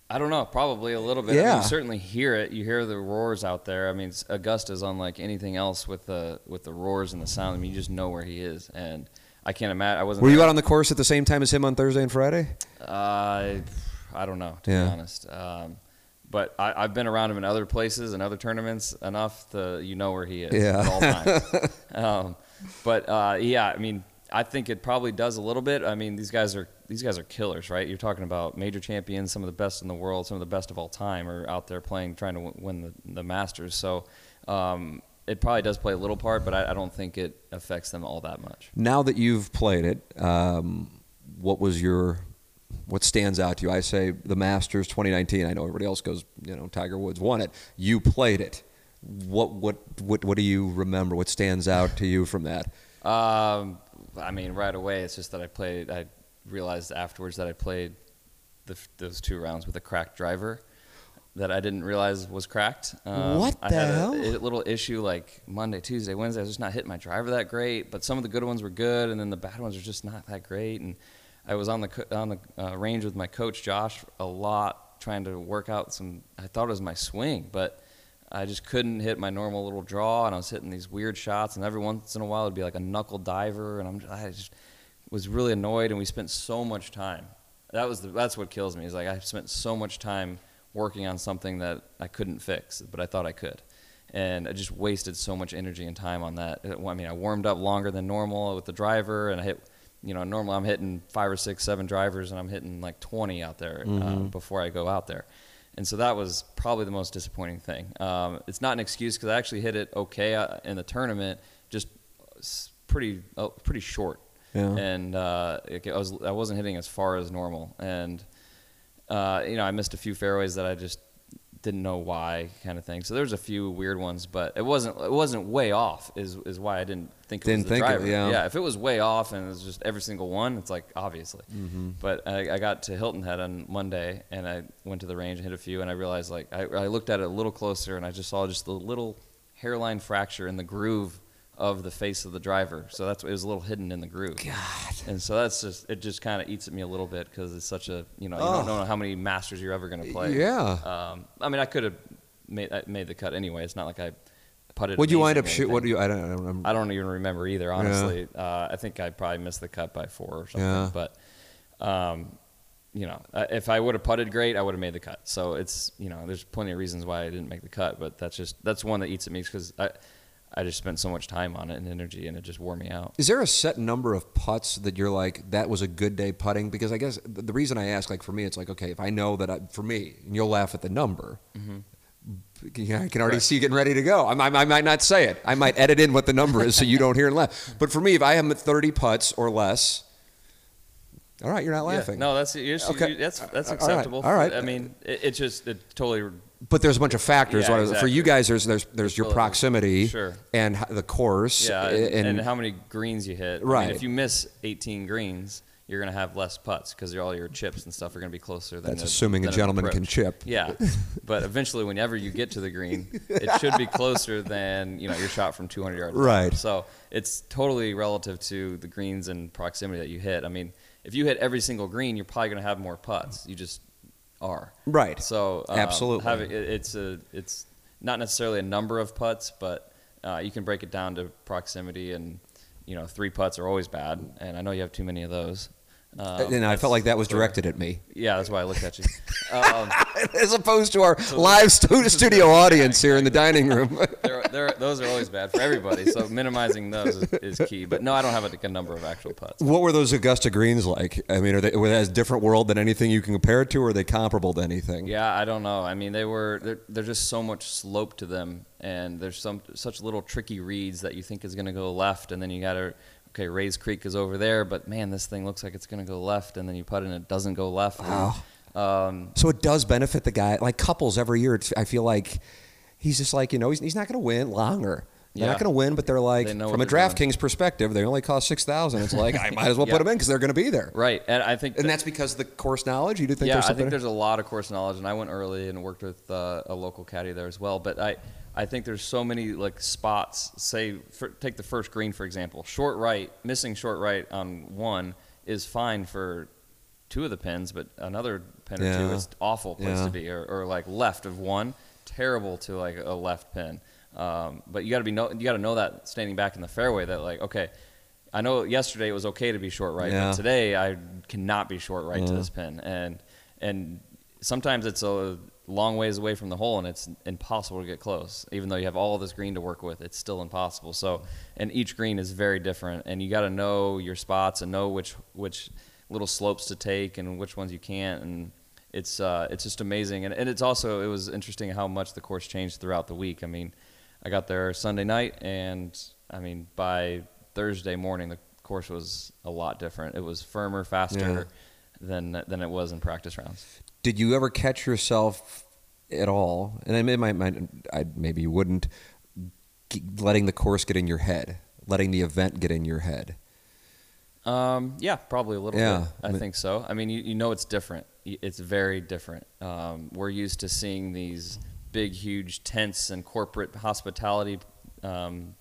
I don't know, probably a little bit. I mean, Yeah. you certainly hear it. You hear the roars out there. I mean, it's- Augusta's unlike anything else with the with the roars and the sound. I mean, you just know where he is, and I can't imagine. I wasn't. Were you there. out on the course at the same time as him on Thursday and Friday? Uh, I don't know, to Yeah. be honest. Um, but I, I've been around him in other places and other tournaments enough to you know where he is Yeah. at all times. [LAUGHS] um, but uh, yeah, I mean, I think it probably does a little bit. I mean, these guys are these guys are killers, right? You're talking about major champions, some of the best in the world, some of the best of all time, are out there playing, trying to w- win the, the Masters. So. Um, it probably does play a little part, but I, I don't think it affects them all that much. Now that you've played it, um, what was your what stands out to you? I say the Masters 2019. I know everybody else goes, you know, Tiger Woods won it. You played it. What what what what do you remember? What stands out to you from that? Um, I mean, right away, it's just that I played. I realized afterwards that I played the, those two rounds with a cracked driver that I didn't realize was cracked. Um, What I the had hell? A, a little issue like Monday, Tuesday, Wednesday. I was just not hitting my driver that great, but some of the good ones were good, and then the bad ones were just not that great. And I was on the on the uh, range with my coach Josh a lot, trying to work out some. I thought it was my swing, but I just couldn't hit my normal little draw, and I was hitting these weird shots, and every once in a while it'd be like a knuckle diver, and I'm I just was really annoyed, and we spent so much time. That was the, that's what kills me. Is like I spent so much time working on something that I couldn't fix, but I thought I could, and I just wasted so much energy and time on that. I mean, I warmed up longer than normal with the driver, and I hit. You know, normally I'm hitting five or six, seven drivers, and I'm hitting like 20 out there uh, Mm-hmm. before I go out there. And so that was probably the most disappointing thing. Um, it's not an excuse because I actually hit it okay uh, in the tournament, just pretty uh, pretty short. Yeah. And uh, it, I was I wasn't hitting as far as normal, and uh, you know I missed a few fairways that I just didn't know why, kind of thing. So there's a few weird ones, but it wasn't it wasn't way off. Is is why I didn't think it Didn't was the think it, yeah. yeah. If it was way off and it was just every single one, it's like obviously. Mm-hmm. But I, I got to Hilton Head on Monday, and I went to the range and hit a few, and I realized like I, I looked at it a little closer, and I just saw just the little hairline fracture in the groove of the face of the driver. So that's it was a little hidden in the groove. God. And so that's just it. Just kind of eats at me a little bit because it's such a you know you don't know how many masters you're ever going to play. Yeah. Um, I mean, I could have made I made the cut anyway. It's not like I putted. Would you wind up or shoot? What do you? I don't. I don't remember. I don't even remember either, honestly. Uh, I think I probably missed the cut by four or something. Yeah. But, um, you know, if I would have putted great, I would have made the cut. So it's, you know, there's plenty of reasons why I didn't make the cut, but that's just, that's one that eats at me because I, I just spent so much time on it and energy and it just wore me out. Is there a set number of putts that you're like that was a good day putting? Because I guess the reason I ask, like for me, it's like okay, if I know that I, for me, and you'll laugh at the number. Mm-hmm. Yeah, I can already see you getting ready to go. I, might- I might not say it. I might edit in what the number is so you don't hear and laugh. [LAUGHS] But for me, if I am at 30 putts or less, all right, you're not laughing. Yeah. No, that's, you're, Okay. you that's, that's All right. acceptable. All right. I mean, it, it just, it totally But there's a bunch of factors. Yeah, What- For you guys, there's there's there's your proximity Sure. and the course. Yeah, and, and how many greens you hit. I Right. mean, if you miss 18 greens, you're going to have less putts because all your chips and stuff are going to be closer than That's a- assuming a than an gentleman approach. can chip. Yeah, but eventually, whenever you get to the green, it should be closer than you know your shot from 200 yards. Right. So it's totally relative to the greens and proximity that you hit. I mean, if you hit every single green, you're probably going to have more putts. You just are. Right. So um, Absolutely. having- it, it's a it's not necessarily a number of putts, but uh, you can break it down to proximity, and you know three putts are always bad, and I know you have too many of those. Um, and I felt like that was directed at me. Yeah, that's why I looked at you. [LAUGHS] Um, as opposed to our live stu- [LAUGHS] studio audience here in the dining room. They're, they're, those are always bad for everybody, so minimizing those is, is key. But no, I don't have a, a number of actual putts. what were those Augusta greens like? I mean, are they were they a different world than anything you can compare it to, or are they comparable to anything? Yeah, I don't know. I mean, they were there, there's just so much slope to them, and there's some such little tricky reads that you think is going to go left, and then you got to okay, Rae's Creek is over there, but man, this thing looks like it's going to go left, and then you put it and it doesn't go left. Wow. Um, So it does benefit the guy. Like Couples every year, it's, I feel like he's just like you know he's, he's not going to win longer. They're not going to win, but they're like They from a. DraftKings perspective, they only cost six thousand. It's like I might as well Yeah. put them in because they're going to be there. [LAUGHS] right, and I think And that- that's because of the course knowledge. You do think yeah, there's I think there's a lot of course knowledge, and I went early and worked with uh, a local caddy there as well. But I, I think there's so many like spots. Say, for, take the first green for example. Short right, missing short right on one is fine for two of the pins, but another pin or Yeah. two is awful place Yeah. to be. Or, or like left of one, terrible to like a left pin. Um, but you got to be know, you got to know that standing back in the fairway that like okay. I know yesterday it was okay to be short right, Yeah. but today I cannot be short right to this pin, and and sometimes it's a long ways away from the hole and it's impossible to get close. Even though you have all this green to work with, it's still impossible. So, and each green is very different, and you got to know your spots and know which which little slopes to take and which ones you can't, and it's uh, it's just amazing. And, and it's also it was interesting how much the course changed throughout the week. I mean, I got there Sunday night, and I mean by Thursday morning the course was a lot different. It was firmer, faster. Yeah. Than, than it was in practice rounds. Did you ever catch yourself at all? And I may, might, might, I, maybe you wouldn't. Letting the course get in your head, letting the event get in your head. Um, yeah, probably a little Yeah, bit. I, I mean- think so. I mean, you, you know, it's different. It's very different. Um, we're used to seeing these big, huge tents and corporate hospitality um,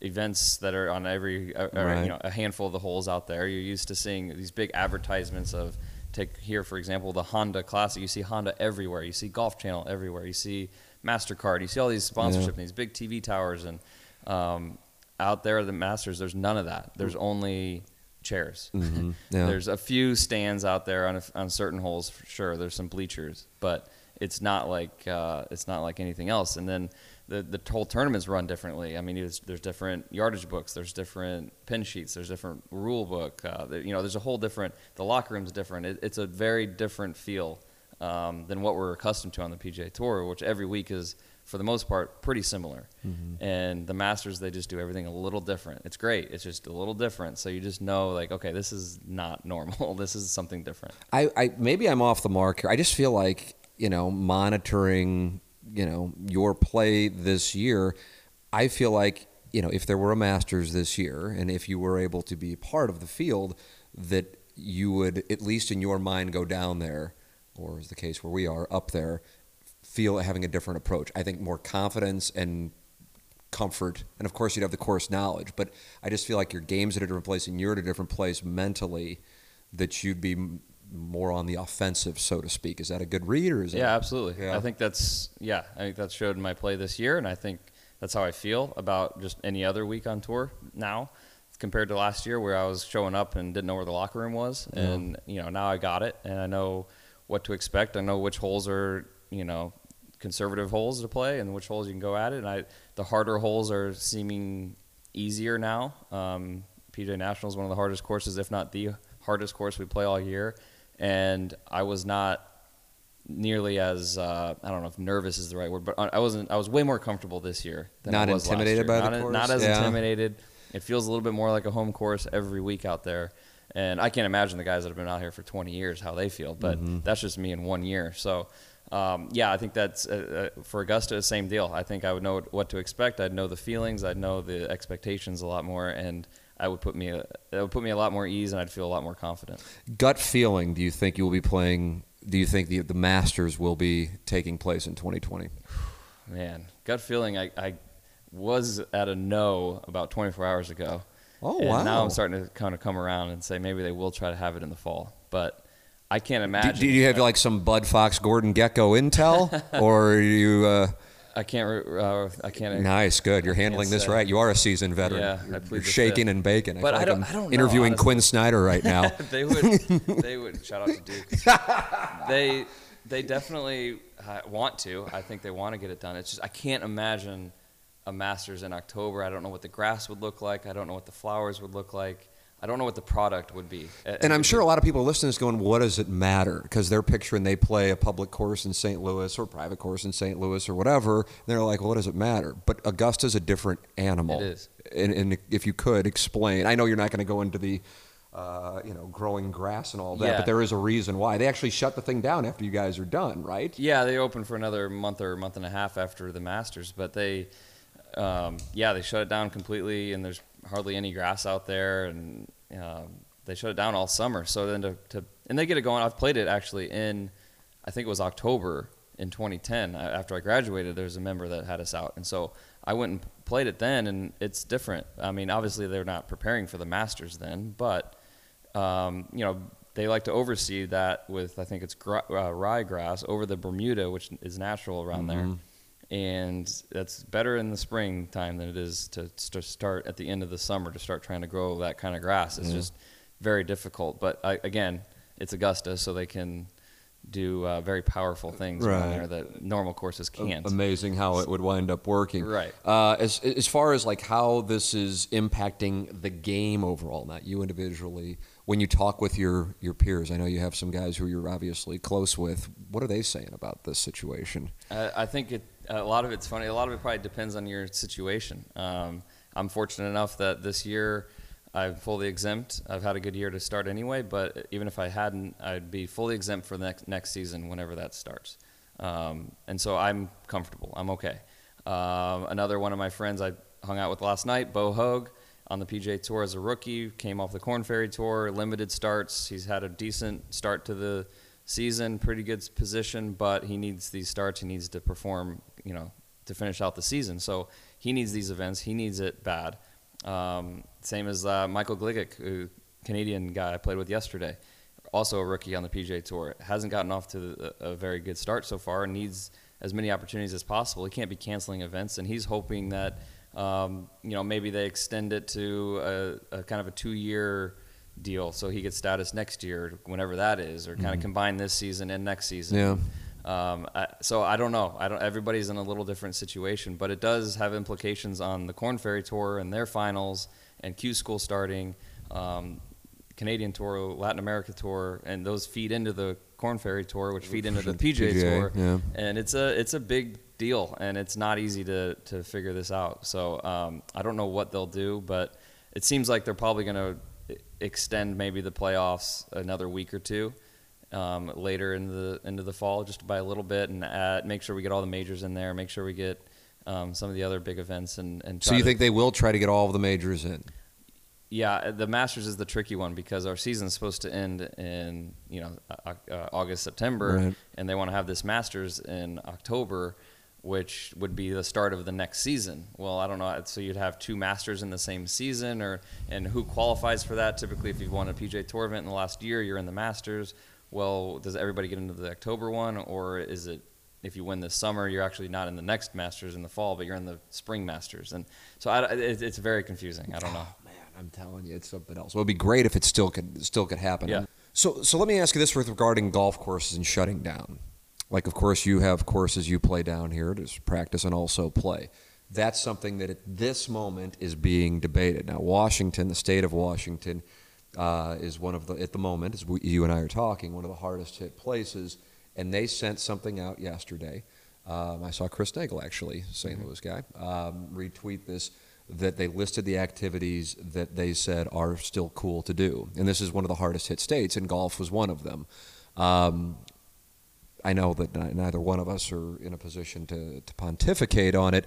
events that are on every, uh, or, you know, a handful of the holes out there. You're used to seeing these big advertisements of, take here for example, the Honda Classic. You see Honda everywhere. You see Golf Channel everywhere. You see Mastercard. You see all these sponsorship and these big TV towers, and um, out there the Masters, there's none of that. There's only chairs. [LAUGHS] Mm-hmm. Yeah. There's a few stands out there on a, on certain holes for sure. There's some bleachers, but it's not like uh, it's not like anything else. And then the the whole tournament's run differently. I mean, there's, there's different yardage books, there's different pin sheets, there's different rule book. Uh, you know, there's a whole different. The locker room's different. It, it's a very different feel um, than what we're accustomed to on the PGA Tour, which every week is for the most part pretty similar. Mm-hmm. And the Masters, they just do everything a little different. It's great. It's just a little different. So you just know, like, okay, this is not [LAUGHS] normal. this is something different. I, I maybe I'm off the mark here. I just feel like you know monitoring you know your play this year. I feel like you know if there were a Masters this year, and if you were able to be part of the field, that you would at least in your mind go down there, or is the case where we are up there, feel having a different approach. I think more confidence and comfort, and of course you'd have the course knowledge. But I just feel like your game's at a different place and you're at a different place mentally. That you'd be more on the offensive, so to speak. Is that a good read, or is it? Yeah, absolutely. Yeah. I think that's yeah. I think that showed in my play this year, and I think that's how I feel about just any other week on tour now, compared to last year where I was showing up and didn't know where the locker room was, and you know now I got it, and I know what to expect. I know which holes are you know conservative holes to play, and which holes you can go at it. And I the harder holes are seeming easier now. Um, PGA National is one of the hardest courses, if not the hardest course we play all year, and I was not nearly as uh, I don't know if nervous is the right word, but I wasn't. I was way more comfortable this year. Than Not I was last intimidated year. by the not, course? Not as Yeah. intimidated. It feels a little bit more like a home course every week out there, and I can't imagine the guys that have been out here for 20 years how they feel. But Mm-hmm. that's just me in one year. So. Um, yeah, I think that's uh, uh, for Augusta, same deal. I think I would know what to expect. I'd know the feelings. I'd know the expectations a lot more, and I would put me a, that would put me a lot more ease, and I'd feel a lot more confident. Gut feeling. Do you think you will be playing? Do you think the the Masters will be taking place in 2020? [SIGHS] Man, gut feeling. I, I was at a no about 24 hours ago. Oh, and wow. Now I'm starting to kind of come around and say maybe they will try to have it in the fall, but I can't imagine. do you have like some Bud Fox, Gordon Gekko intel, [LAUGHS] or are you? Uh, I can't. Uh, I can't. nice, good. You're handling this say. right. You are a seasoned veteran. Yeah, I you're, plead you're shaking and baking. But I like don't- I'm I don't know, interviewing honestly. Quin Snyder right [LAUGHS] now. they would. They would. Shout out to Duke. [LAUGHS] they. They definitely uh, want to. I think they want to get it done. It's just I can't imagine a Masters in October. I don't know what the grass would look like. I don't know what the flowers would look like. I don't know what the product would be. And I'm sure a lot of people listening is going, "What does it matter?" Because they're picturing they play a public course in St. Louis or a private course in St. Louis or whatever. And they're like, well, "What does it matter?" But Augusta's a different animal. It is. And, and if you could explain, I know you're not going to go into the, uh, you know, growing grass and all that, Yeah. but there is a reason why they actually shut the thing down after you guys are done, right? Yeah, they open for another month or month and a half after the Masters, but they, um, yeah, they shut it down completely, and there's hardly any grass out there, and um, they shut it down all summer. So then to, to and they get it going. I've played it actually in, I think it was October in 2010. After I graduated, there was a member that had us out, and so I went and played it then, and it's different. I mean, obviously they're not preparing for the Masters then, but um, you know, they like to overseed that with I think it's gra- uh, over the Bermuda, which is natural around there, and that's better in the springtime than it is to, to start at the end of the summer to start trying to grow that kind of grass. It's just very difficult. But I, again, it's Augusta, so they can do uh, very powerful things Right. there that normal courses can't. Amazing how it would wind up working. Right. Uh, as as far as like how this is impacting the game overall, not you individually. When you talk with your your peers, I know you have some guys who you're obviously close with. What are they saying about this situation? I, I think it, a lot of it's funny. A lot of it probably depends on your situation. Um, I'm fortunate enough that this year I'm fully exempt. I've had a good year to start anyway, but even if I hadn't, I'd be fully exempt for the next, next season whenever that starts. Um, and so I'm comfortable. I'm okay. Um, another one of my friends I hung out with last night, Bo Hoag, on the PGA Tour as a rookie, came off the Corn Ferry Tour, limited starts. He's had a decent start to the season, pretty good position, but he needs these starts. He needs to perform, you know, to finish out the season. So he needs these events. He needs it bad. Um, same as uh, Michael Gligic, who Canadian guy I played with yesterday, also a rookie on the PGA Tour. Hasn't gotten off to a, a very good start so far. And needs as many opportunities as possible. He can't be canceling events, and he's hoping that um, you know maybe they extend it to a, a kind of a two-year deal, so he gets status next year, whenever that is, or kind Mm-hmm. of combine this season and next season. Yeah. Um, I, so I don't know. I don't. Everybody's in a little different situation, but it does have implications on the Corn Ferry Tour and their finals and Q School starting, um, Canadian Tour, Latin America Tour, and those feed into the Corn Ferry Tour, which feed into the PGA, PGA, Tour. yeah. And it's a it's a big deal, and it's not easy to to figure this out. So um, I don't know what they'll do, but it seems like they're probably going to extend maybe the playoffs another week or two um, later in the into the fall, just by a little bit, and add, make sure we get all the majors in there. Make sure we get um, some of the other big events, and and So you to- think they will try to get all of the majors in? yeah, the Masters is the tricky one because our season is supposed to end in you know uh, uh, August September, Right. and they want to have this Masters in October, which would be the start of the next season. Well, I don't know. So you'd have two Masters in the same season, or and who qualifies for that? Typically, if you've won a PGA Tour event in the last year, you're in the Masters. Well, does everybody get into the October one, or is it if you win this summer, you're actually not in the next Masters in the fall, but you're in the spring Masters? And so I, it, it's very confusing. I don't know. Oh, man, I'm telling you, it's something else. Well, it'd be great if it still could still could happen. Yeah. So, so let me ask you this with regarding golf courses and shutting down. Like, of course, you have courses you play down here to practice and also play. That's something that at this moment is being debated. Now, Washington, the state of Washington, uh, is one of the at the moment, as we, you and I are talking, one of the hardest hit places. And they sent something out yesterday. Um, I saw Chris Nagel, actually, St. Louis guy, um, retweet this that they listed the activities that they said are still cool to do. And this is one of the hardest hit states, and golf was one of them. Um, I know that neither one of us are in a position to, to pontificate on it,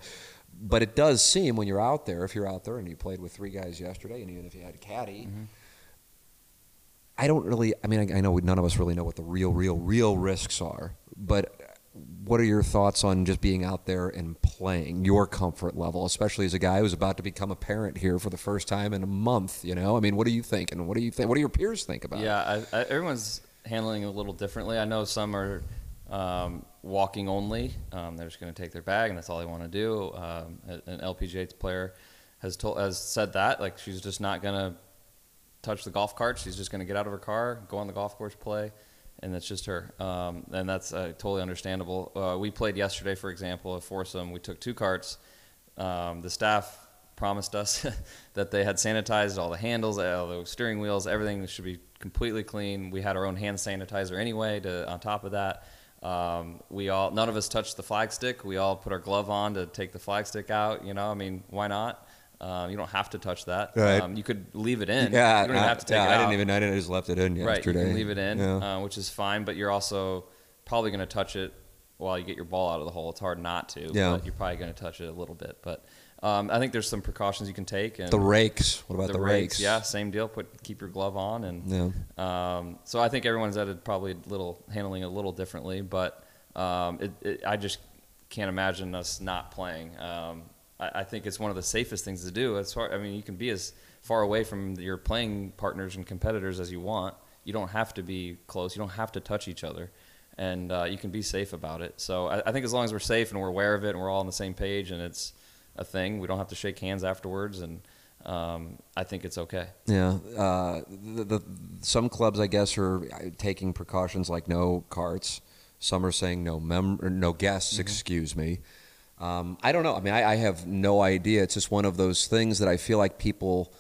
but it does seem when you're out there, if you're out there and you played with three guys yesterday, and even if you had a caddy, I don't really. I mean, I, I know none of us really know what the real, real, real risks are. But what are your thoughts on just being out there and playing? Your comfort level, especially as a guy who's about to become a parent here for the first time in a month. You know, I mean, what are you thinking? What do you think? What do your peers think about? Yeah, I, I, everyone's handling it a little differently. I know some are um, walking only. Um, they're just going to take their bag, and that's all they want to do. Um, an LPGA player has told has said that like she's just not going to touch the golf cart. She's just going to get out of her car, go on the golf course, play, and that's just her. Um, and that's uh, totally understandable. Uh, we played yesterday, for example, a foursome. We took two carts. Um, the staff promised us [LAUGHS] that they had sanitized all the handles, all the steering wheels, everything should be completely clean. We had our own hand sanitizer anyway. To on top of that, um, we all none of us touched the flagstick. We all put our glove on to take the flagstick out. You know, I mean, why not? Um, you don't have to touch that. Right. Um, you could leave it in. Yeah, you don't even I, have to take yeah, it I out. didn't even. I didn't I just left it in Right, you yesterday. can leave it in, Yeah. uh, which is fine. But you're also probably going to touch it while you get your ball out of the hole. It's hard not to. Yeah. But you're probably going to touch it a little bit. But um, I think there's some precautions you can take. And the rakes. What about the, rakes? Yeah, same deal. Put keep your glove on, and Yeah. um, so I think everyone's at it probably a little handling it a little differently. But um, it, it, I just can't imagine us not playing. I, I think it's one of the safest things to do. As far, I mean, you can be as far away from your playing partners and competitors as you want. You don't have to be close. You don't have to touch each other, and uh, you can be safe about it. So I, I think as long as we're safe and we're aware of it and we're all on the same page and it's a thing, we don't have to shake hands afterwards, and um, I think it's okay. Yeah, uh, the, the, some clubs, I guess, are taking precautions like no carts. Some are saying no mem- no guests. Excuse me. Um, I don't know. I mean, I, I have no idea. It's just one of those things that I feel like people,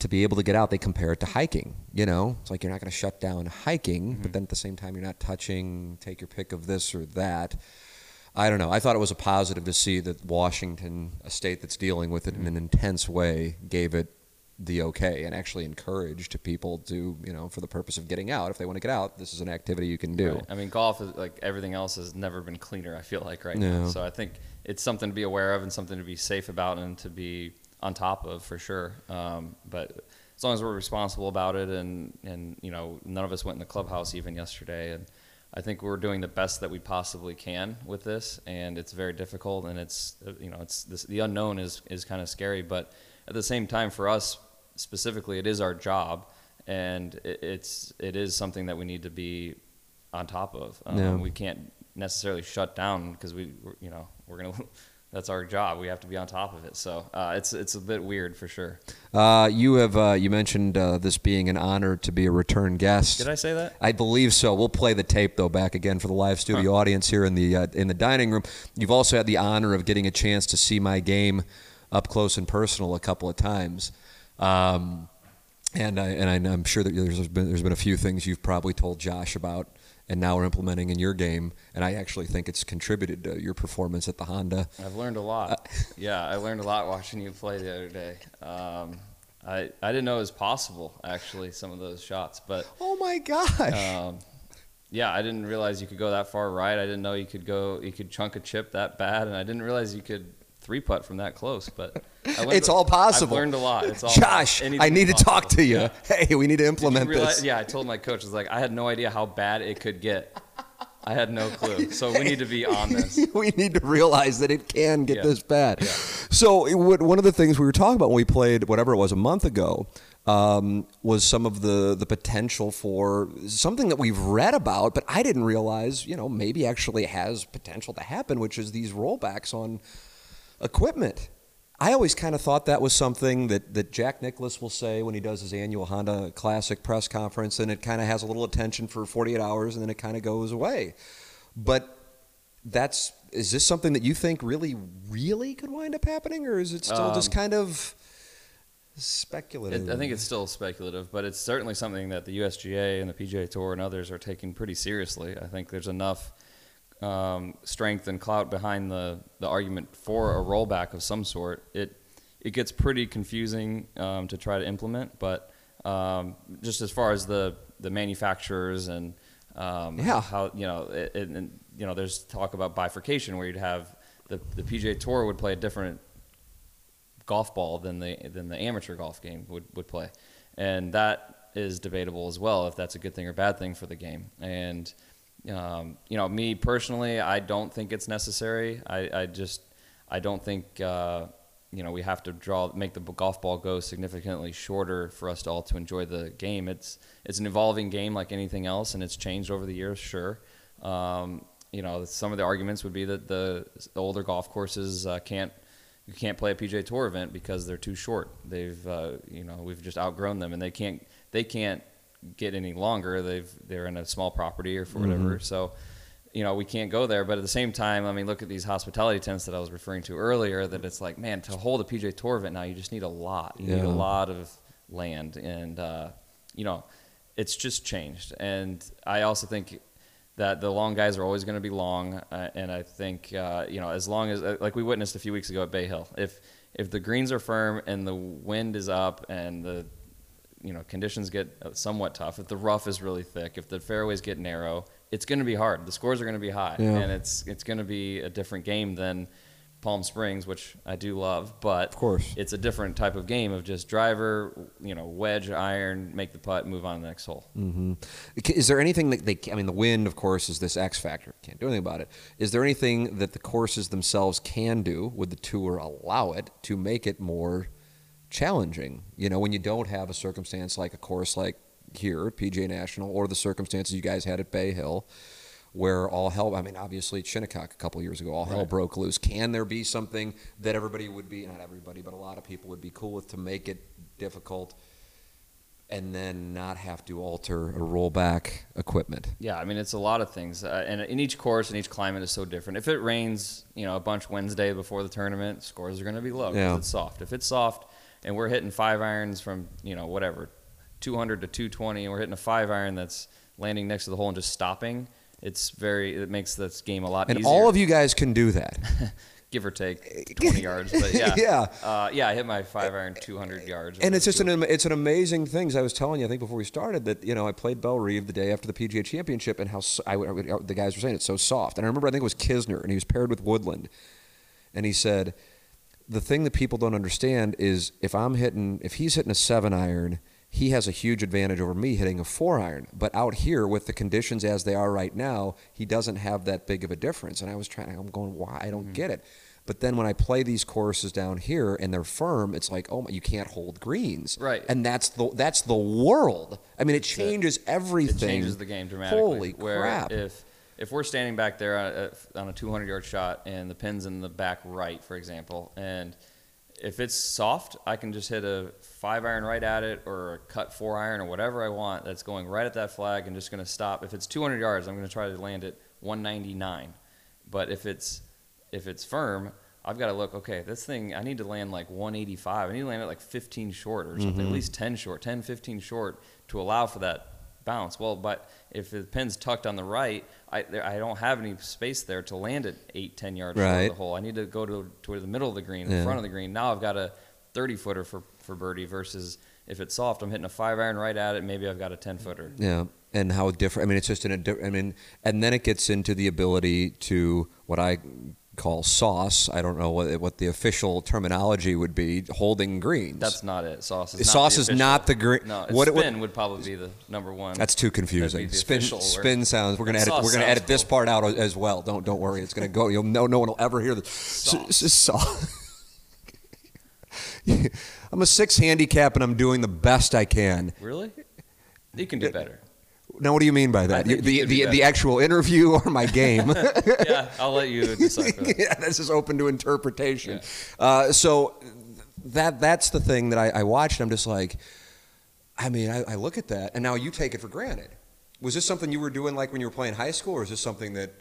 to be able to get out, they compare it to hiking. You know, it's like you're not going to shut down hiking, but then at the same time, you're not touching. Take your pick of this or that. I don't know. I thought it was a positive to see that Washington, a state that's dealing with it in an intense way, gave it the okay and actually encouraged people to, you know, for the purpose of getting out. If they want to get out, this is an activity you can do. Right. I mean, golf is like everything else has never been cleaner. I feel like right now. So I think it's something to be aware of and something to be safe about and to be on top of for sure. Um, but as long as we're responsible about it, and and you know, none of us went in the clubhouse even yesterday, and I think we're doing the best that we possibly can with this, and it's very difficult, and it's uh, you know, it's this, the unknown is is kind of scary, but at the same time, for us specifically, it is our job, and it, it's it is something that we need to be on top of. Um, Yeah. We can't necessarily shut down because we, we're- you know, we're gonna. [LAUGHS] That's our job. We have to be on top of it. So uh, it's it's a bit weird for sure. Uh, you have uh, you mentioned uh, this being an honor to be a return guest. Did I say that? I believe so. We'll play the tape though back again for the live studio audience here in the uh, in the dining room. You've also had the honor of getting a chance to see my game up close and personal a couple of times. Um, and I, and I, I'm sure that there's been there's been a few things you've probably told Josh about, and now we're implementing in your game. And I actually think it's contributed to your performance at the Honda. I've learned a lot. [LAUGHS] yeah, I learned a lot watching you play the other day. Um, I I didn't know it was possible actually some of those shots, but Oh my gosh! um, yeah, I didn't realize you could go that far right. I didn't know you could go you could chunk a chip that bad, and I didn't realize you could three putt from that close. But It's all possible. I've learned a lot. It's all Josh, I need to talk to you. Yeah. Hey, we need to implement realize- this. Yeah, I told my coach, I was like, I had no idea how bad it could get. I had no clue. So we need to be [LAUGHS] on this. we need to realize that it can get Yeah. this bad. Yeah. So, would- one of the things we were talking about when we played whatever it was a month ago um, was some of the the potential for something that we've read about, but I didn't realize, you know, maybe actually has potential to happen, which is these rollbacks on equipment. I always kind of thought that was something that, that Jack Nicklaus will say when he does his annual Honda Classic press conference, and it kind of has a little attention for 48 hours, and then it kind of goes away. But that's is this something that you think really, really could wind up happening, or is it still just Um, kind of speculative? It, I think it's still speculative, but it's certainly something that the USGA and the PGA Tour and others are taking pretty seriously. I think there's enough um, strength and clout behind the, the argument for a rollback of some sort. It it gets pretty confusing um, to try to implement, but um, just as far as the the manufacturers and um, Yeah. how you know it, it, and, you know there's talk about bifurcation where you'd have the the PGA Tour would play a different golf ball than the than the amateur golf game would, would play, and that is debatable as well if that's a good thing or bad thing for the game. And um, you know, me personally, I don't think it's necessary. I, I just I don't think uh, you know we have to draw make the golf ball go significantly shorter for us to all to enjoy the game. It's it's an evolving game like anything else, and it's changed over the years. Sure. Um, you know, some of the arguments would be that the, older golf courses uh, can't you can't play a PGA Tour event because they're too short. They've uh, you know we've just outgrown them, and they can't they can't get any longer. They've they're in a small property or for whatever. So you know we can't go there. But at the same time, I mean, look at these hospitality tents that I was referring to earlier. That it's like, man, to hold a PGA Tour event now, you just need a lot. You need a lot of land, and uh, you know, it's just changed. And I also think that the long guys are always going to be long, uh, and I think uh, you know as long as like we witnessed a few weeks ago at Bay Hill, if if the greens are firm and the wind is up and the you know conditions get uh, somewhat tough, if the rough is really thick, if the fairways get narrow, it's going to be hard. The scores are going to be high, Yeah. and it's it's going to be a different game than Palm Springs, which I do love, but Of course. it's a different type of game of just driver, you know, wedge, iron, make the putt, move on to the next hole. hmm Is there anything that they? I mean, the wind, of course, is this X factor. Can't do anything about it. Is there anything that the courses themselves can do? Would the tour allow it to make it more challenging? You know, when you don't have a circumstance like a course like here, at PGA National, or the circumstances you guys had at Bay Hill, where all hell. I mean, obviously, at Shinnecock a couple years ago, all hell broke loose. Can there be something that everybody would be? Not everybody, but a lot of people would be cool with to make it difficult. And then not have to alter a rollback equipment. Yeah, I mean it's a lot of things, uh, and in each course and each climate is so different. If it rains, you know, a bunch Wednesday before the tournament, scores are going to be low because Yeah. it's soft. If it's soft and we're hitting five irons from you know whatever, 200 to 220, and we're hitting a five iron that's landing next to the hole and just stopping, it's very it makes this game a lot And easier. all of you guys can do that. [LAUGHS] give or take 20 yards, but yeah, [LAUGHS] Yeah. uh, yeah. I hit my five iron 200 yards, And it's just an it's an amazing thing. I was telling you, I think before we started that you know I played Bellerive the day after the PGA Championship, and how I I the guys were saying it's so soft. And I remember I think it was Kisner, and he was paired with Woodland, and he said the thing that people don't understand is if I'm hitting if he's hitting a seven iron. He has a huge advantage over me hitting a four iron. But out here, with the conditions as they are right now, he doesn't have that big of a difference. And I was trying, I'm going, why? I don't Mm-hmm. get it. But then when I play these courses down here and they're firm, it's like, oh, my, you can't hold greens. Right. And that's the that's the world. I mean, it changes everything. It changes the game dramatically. Holy where crap! If if we're standing back there on a, on a 200 yard shot and the pin's in the back right, for example, and if it's soft, I can just hit a five iron right at it or a cut four iron or whatever I want that's going right at that flag and just going to stop. If it's 200 yards, I'm going to try to land it 199. But if it's if it's firm, I've got to look. Okay, this thing I need to land like 185. I need to land it like 15 short or something, mm-hmm. at least 10 short, 10, 15 short to allow for that bounce. Well, but if the pin's tucked on the right, I, there, I don't have any space there to land it eight, ten yards right. of the hole. I need to go to to the middle of the green, yeah. the front of the green. Now I've got a 30 footer for for birdie versus if it's soft, I'm hitting a five iron right at it. Maybe I've got a 10 footer. Yeah, and how different. I mean, it's just in I mean, and then it gets into the ability to what I call sauce. I don't know what what the official terminology would be. Holding greens. That's not it. Sauce. Is sauce not is not the green. No, what, spin what, would probably be the number one. That's too confusing. Spin spin sounds. We're gonna edit. We're gonna edit cool. this part out as well. Don't don't worry. It's gonna go. You'll no no one will ever hear the sauce. [LAUGHS] I'm a six handicap and I'm doing the best I can. Really? You can do better. Now, what do you mean by that? The the, the actual interview or my game? [LAUGHS] [LAUGHS] yeah, I'll let you decide. [LAUGHS] yeah, this is open to interpretation. Yeah. Uh, so that that's the thing that I, I watched. I'm just like, I mean, I, I, look at that, and now you take it for granted. Was this something you were doing like when you were playing high school, or is this something that,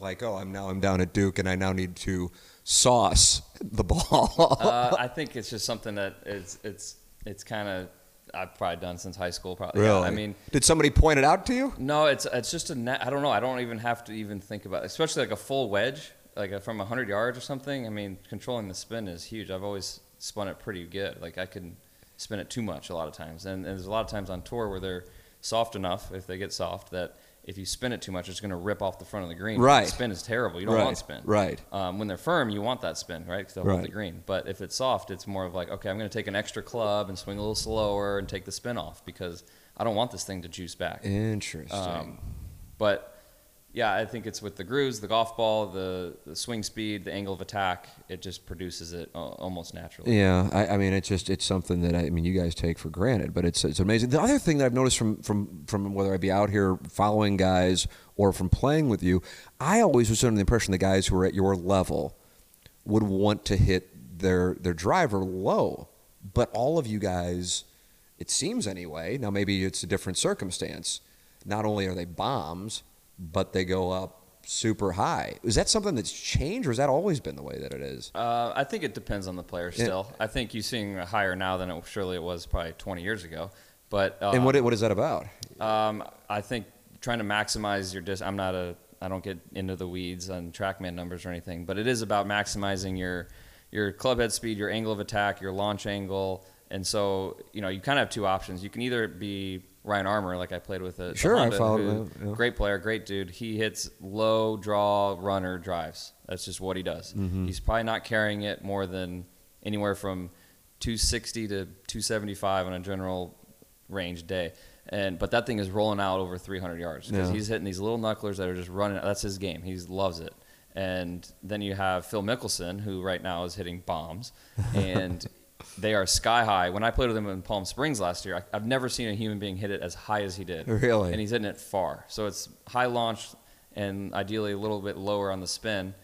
like, oh, I'm now I'm down at Duke, and I now need to sauce the ball? uh, I think it's just something that it's it's it's kind of I've probably done since high school. Probably. Really? Yeah, I mean, did somebody point it out to you? No, it's it's just a net. I don't know. I don't even have to even think about it. Especially like a full wedge, like a, from 100 yards or something. I mean, controlling the spin is huge. I've always spun it pretty good. Like I can spin it too much a lot of times, and, and there's a lot of times on tour where they're soft enough if they get soft that if you spin it too much, it's going to rip off the front of the green. Right. Spin is terrible. You don't right. want spin. Right. Um, when they're firm, you want that spin, right? Because they'll right. hold the green. But if it's soft, it's more of like, okay, I'm going to take an extra club and swing a little slower and take the spin off because I don't want this thing to juice back. Interesting. Um, but yeah, I think it's with the grooves, the golf ball, the, the swing speed, the angle of attack. It just produces it uh, almost naturally. Yeah, I, I, mean, it's just it's something that I, I, mean you guys take for granted, but it's it's amazing. The other thing that I've noticed from from from whether I be out here following guys or from playing with you, I always was under the impression the guys who are at your level would want to hit their their driver low, but all of you guys, it seems anyway. Now maybe it's a different circumstance. Not only are they bombs but they go up super high. Is that something that's changed, or has that always been the way that it is? Uh, I think it depends on the player. Still, yeah. I think you're seeing higher now than it surely it was probably 20 years ago. But um, and what what is that about? Um, I think trying to maximize your dis. I'm not a. I don't get into the weeds on TrackMan numbers or anything, but it is about maximizing your your club head speed, your angle of attack, your launch angle, and so you know you kind of have two options. You can either be Ryan Armour, like I played with it. Sure, Honda, I followed who, yeah. Great player, great dude. He hits low draw runner drives. That's just what he does. Mm-hmm. He's probably not carrying it more than anywhere from 260 to 275 on a general range day. And but that thing is rolling out over 300 yards because yeah. he's hitting these little knucklers that are just running. That's his game. He loves it. And then you have Phil Mickelson, who right now is hitting bombs, and [LAUGHS] they are sky high. When I played with him in Palm Springs last year, I, have never seen a human being hit it as high as he did. Really? And he's hitting it far. So it's high launch and ideally a little bit lower on the spin.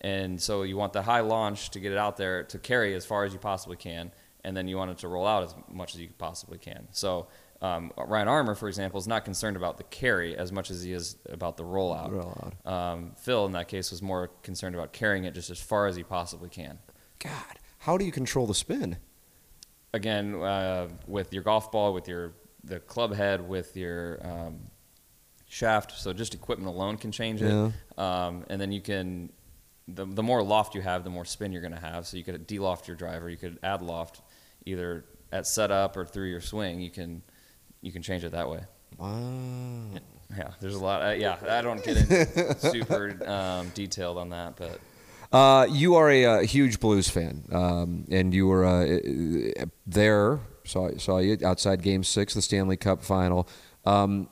And so you want the high launch to get it out there to carry as far as you possibly can, and then you want it to roll out as much as you possibly can. So um, Ryan Armour, for example, is not concerned about the carry as much as he is about the rollout. rollout. Um, Phil, in that case, was more concerned about carrying it just as far as he possibly can. God, how do you control the spin? Again uh, with your golf ball, with your the club head, with your um, shaft. So just equipment alone can change it. Yeah. Um, and then you can the the more loft you have, the more spin you're going to have. So you could deloft your driver. You could add loft either at setup or through your swing. You can you can change it that way. Wow. Yeah, there's a lot. Uh, yeah, I don't get into super um, detailed on that, but uh, you are a, a, uh, huge blues fan, um, and you were uh, there. Saw saw you outside Game Six, the Stanley Cup final. Um,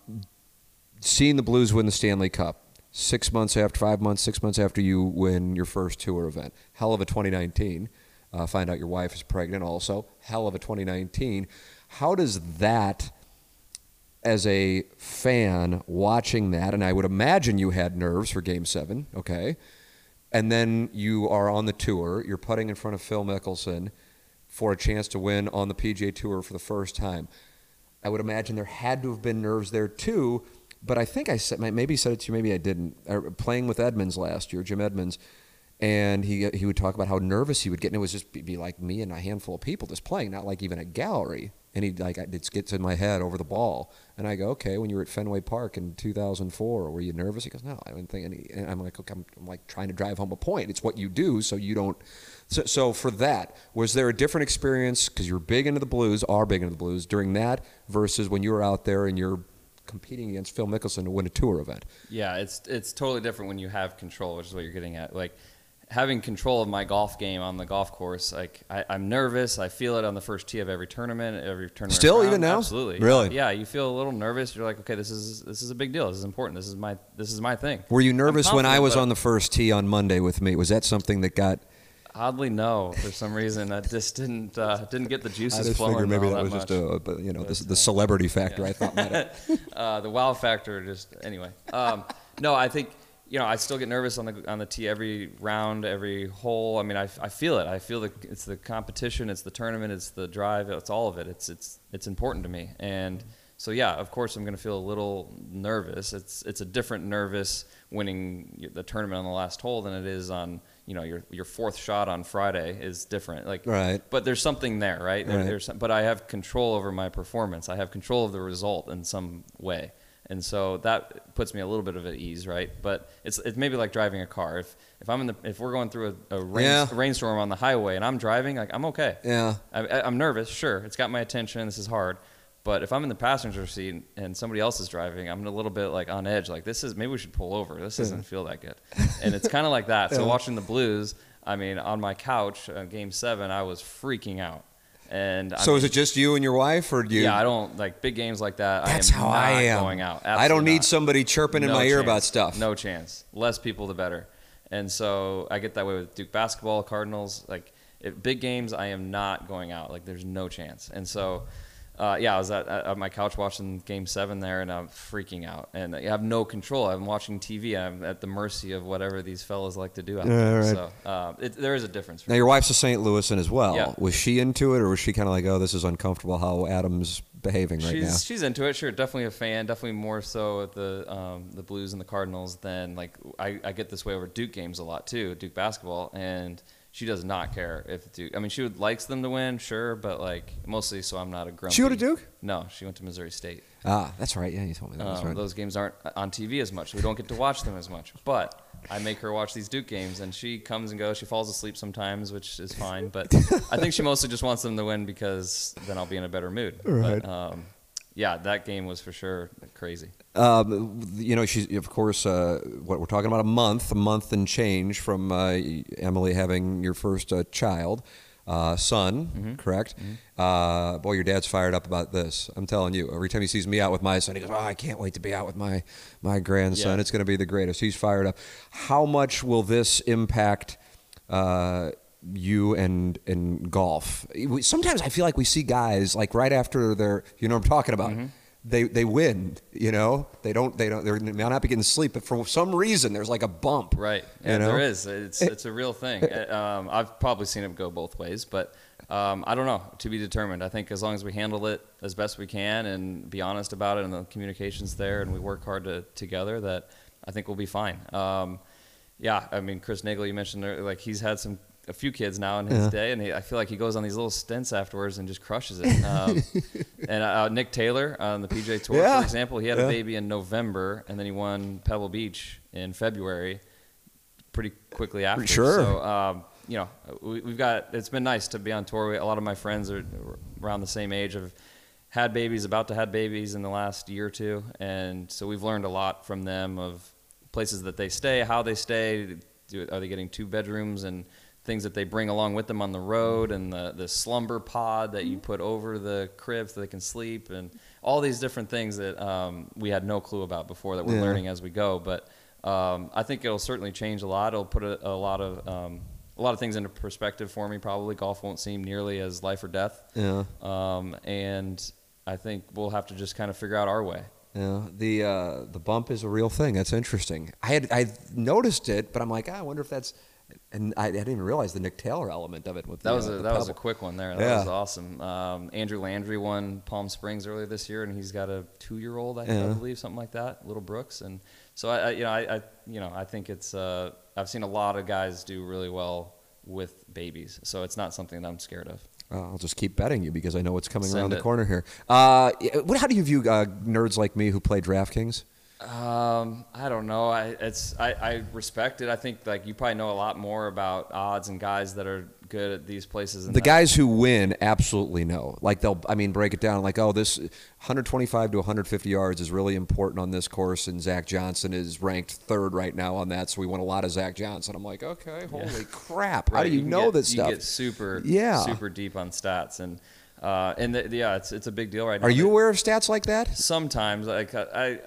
seeing the Blues win the Stanley Cup six months after, five months, six months after you win your first tour event. Hell of a 2019. Uh, find out your wife is pregnant. Also, hell of a 2019. How does that? as a fan watching that, and I would imagine you had nerves for Game Seven. Okay, and then you are on the tour. You're putting in front of Phil Mickelson for a chance to win on the PGA Tour for the first time. I would imagine there had to have been nerves there too. But I think I said maybe said it to you, maybe I didn't. Playing with Edmonds last year, Jim Edmonds, and he he would talk about how nervous he would get, and it was just be like me and a handful of people just playing, not like even a gallery. And he like it gets in my head over the ball, and I go, okay, when you were at Fenway Park in 2004, were you nervous? He goes, no, I didn't think any. And I'm like, okay, I'm, I'm like trying to drive home a point. It's what you do, so you don't. So, so for that, was there a different experience because you're big into the blues, are big into the blues during that versus when you were out there and you're competing against Phil Mickelson to win a tour event? Yeah, it's it's totally different when you have control, which is what you're getting at. Like having control of my golf game on the golf course, like I, am nervous. I feel it on the first tee of every tournament, every tournament. Still, round. even now, absolutely, really, yeah. You feel a little nervous. You're like, okay, this is this is a big deal. This is important. This is my this is my thing. Were you nervous when I was on the first tee on Monday with me? Was that something that got? Oddly, no. For some reason, I just didn't uh, didn't get the juices I just flowing. Figured maybe that, that was much. just a, you know, the, the uh, celebrity factor. yeah. I thought might have. [LAUGHS] uh, the wow factor. Just anyway. Um, no, I think you know I still get nervous on the on the tee every round, every hole. I mean, I, I feel it. I feel the it's the competition, it's the tournament, it's the drive, it's all of it. It's it's it's important to me, and so yeah, of course I'm going to feel a little nervous. It's it's a different nervous winning the tournament on the last hole than it is on you know your your fourth shot on Friday is different. Like Right. but there's something there, right? There, Right. There's some- but I have control over my performance. I have control of the result in some way. And so that puts me a little bit of at ease, right? But it's it's maybe like driving a car. If if I'm in the if we're going through a, a, rain, Yeah. rainstorm on the highway and I'm driving, like I'm okay. Yeah. I, I'm nervous, sure. It's got my attention. This is hard. But if I'm in the passenger seat and somebody else is driving, I'm a little bit like on edge. Like this is maybe we should pull over. This doesn't feel that good. And it's kind of like that. So [LAUGHS] watching the Blues, I mean, on my couch, uh, Game Seven, I was freaking out. And I So mean, is it just you and your wife, or do you? yeah, I don't like big games like that. That's I am how not I am. going out. I don't need not. somebody chirping in No my ear about stuff. No chance. Less people, the better. And so I get that way with Duke basketball, Cardinals. Like if big games, I am not going out. Like there's no chance. And so, uh, yeah, I was at, at my couch watching Game Seven there, and I'm freaking out, and I have no control. I'm watching TV. I'm at the mercy of whatever these fellas like to do out there. right. So uh, it, there is a difference. For Now your wife's a St. Louisan as well. Yeah. Was she into it, or was she kind of like, "Oh, this is uncomfortable how Adam's behaving right she's now"? she's into it. Sure, definitely a fan. Definitely more so with the um, the Blues and the Cardinals than like I, I get this way over Duke games a lot too, Duke basketball, and she does not care if Duke. I mean, she would likes them to win, sure, but like mostly so I'm not a grumpy. She went to Duke? No, she went to Missouri State. Ah, that's right. Yeah, you told me that. That's Um, right. Those games aren't on TV as much. We don't get to watch them as much. But I make her watch these Duke games, and she comes and goes. She falls asleep sometimes, which is fine. But [LAUGHS] I think she mostly just wants them to win because then I'll be in a better mood. Right. But, um, yeah, that game was for sure crazy. Um, you know, she's of course. Uh, what we're talking about a month, a month and change from uh, Emily having your first uh, child, uh, son. Mm-hmm. Correct. Uh, boy, your dad's fired up about this. I'm telling you. Every time he sees me out with my son, he goes, "Oh, I can't wait to be out with my my grandson. Yeah. It's going to be the greatest." He's fired up. How much will this impact? You and and golf. Sometimes I feel like we see guys like right after they're, you know, what I'm talking about. Mm-hmm. They they win. You know, they don't they don't they may not be getting sleep, but for some reason there's like a bump. Right. You know? there is. It's it's a real thing. [LAUGHS] Uh, um, I've probably seen it go both ways, but um, I don't know. To be determined. I think as long as we handle it as best we can and be honest about it, and the communication's there, and we work hard to, together, that I think we'll be fine. Um, yeah. I mean, Chris Nagel, you mentioned like he's had some. A few kids now in his Yeah. day, and he, I feel like he goes on these little stints afterwards and just crushes it. Um, [LAUGHS] and uh, Nick Taylor on the PGA Tour, Yeah. for example, he had Yeah. a baby in November, and then he won Pebble Beach in February pretty quickly after. Sure. So, um, you know, we, we've got. It's been nice to be on tour. We, a lot of my friends are around the same age. Have had babies, about to had babies in the last year or two, and so we've learned a lot from them of places that they stay, how they stay. Do, are they getting two bedrooms and things that they bring along with them on the road, and the the slumber pod that you put over the crib so they can sleep, and all these different things that um, we had no clue about before that we're Yeah. learning as we go. But um, I think it'll certainly change a lot. It'll put a, a lot of um, a lot of things into perspective for me. Probably golf won't seem nearly as life or death. Yeah. Um, and I think we'll have to just kind of figure out our way. Yeah, the uh, the bump is a real thing. That's interesting. I had I noticed it, but I'm like, ah, I wonder if that's. And I, I didn't even realize the Nick Taylor element of it. With That the, was uh, a that was a quick one there. That Yeah. was awesome. Um, Andrew Landry won Palm Springs earlier this year, and he's got a two-year-old, I, Yeah. I believe, something like that, little Brooks. And so I, I you know, I, I, you know, I think it's. Uh, I've seen a lot of guys do really well with babies, so it's not something that I'm scared of. Uh, I'll just keep betting you because I know what's coming Send around the corner here. Uh, what, how do you view uh, nerds like me who play DraftKings? Um, I don't know. I it's I, I respect it. I think like you probably know a lot more about odds and guys that are good at these places. And The guys who win absolutely know. Like they'll, I mean, break it down. Like, oh, this 125 to 150 yards is really important on this course, and Zach Johnson is ranked third right now on that. So we want a lot of Zach Johnson. I'm like, okay, holy [LAUGHS] crap! How Right, do you, can know get, this you get super Yeah. super deep on stats and uh, and the, yeah, it's it's a big deal right now. Are you aware of stats like that? sometimes like I, I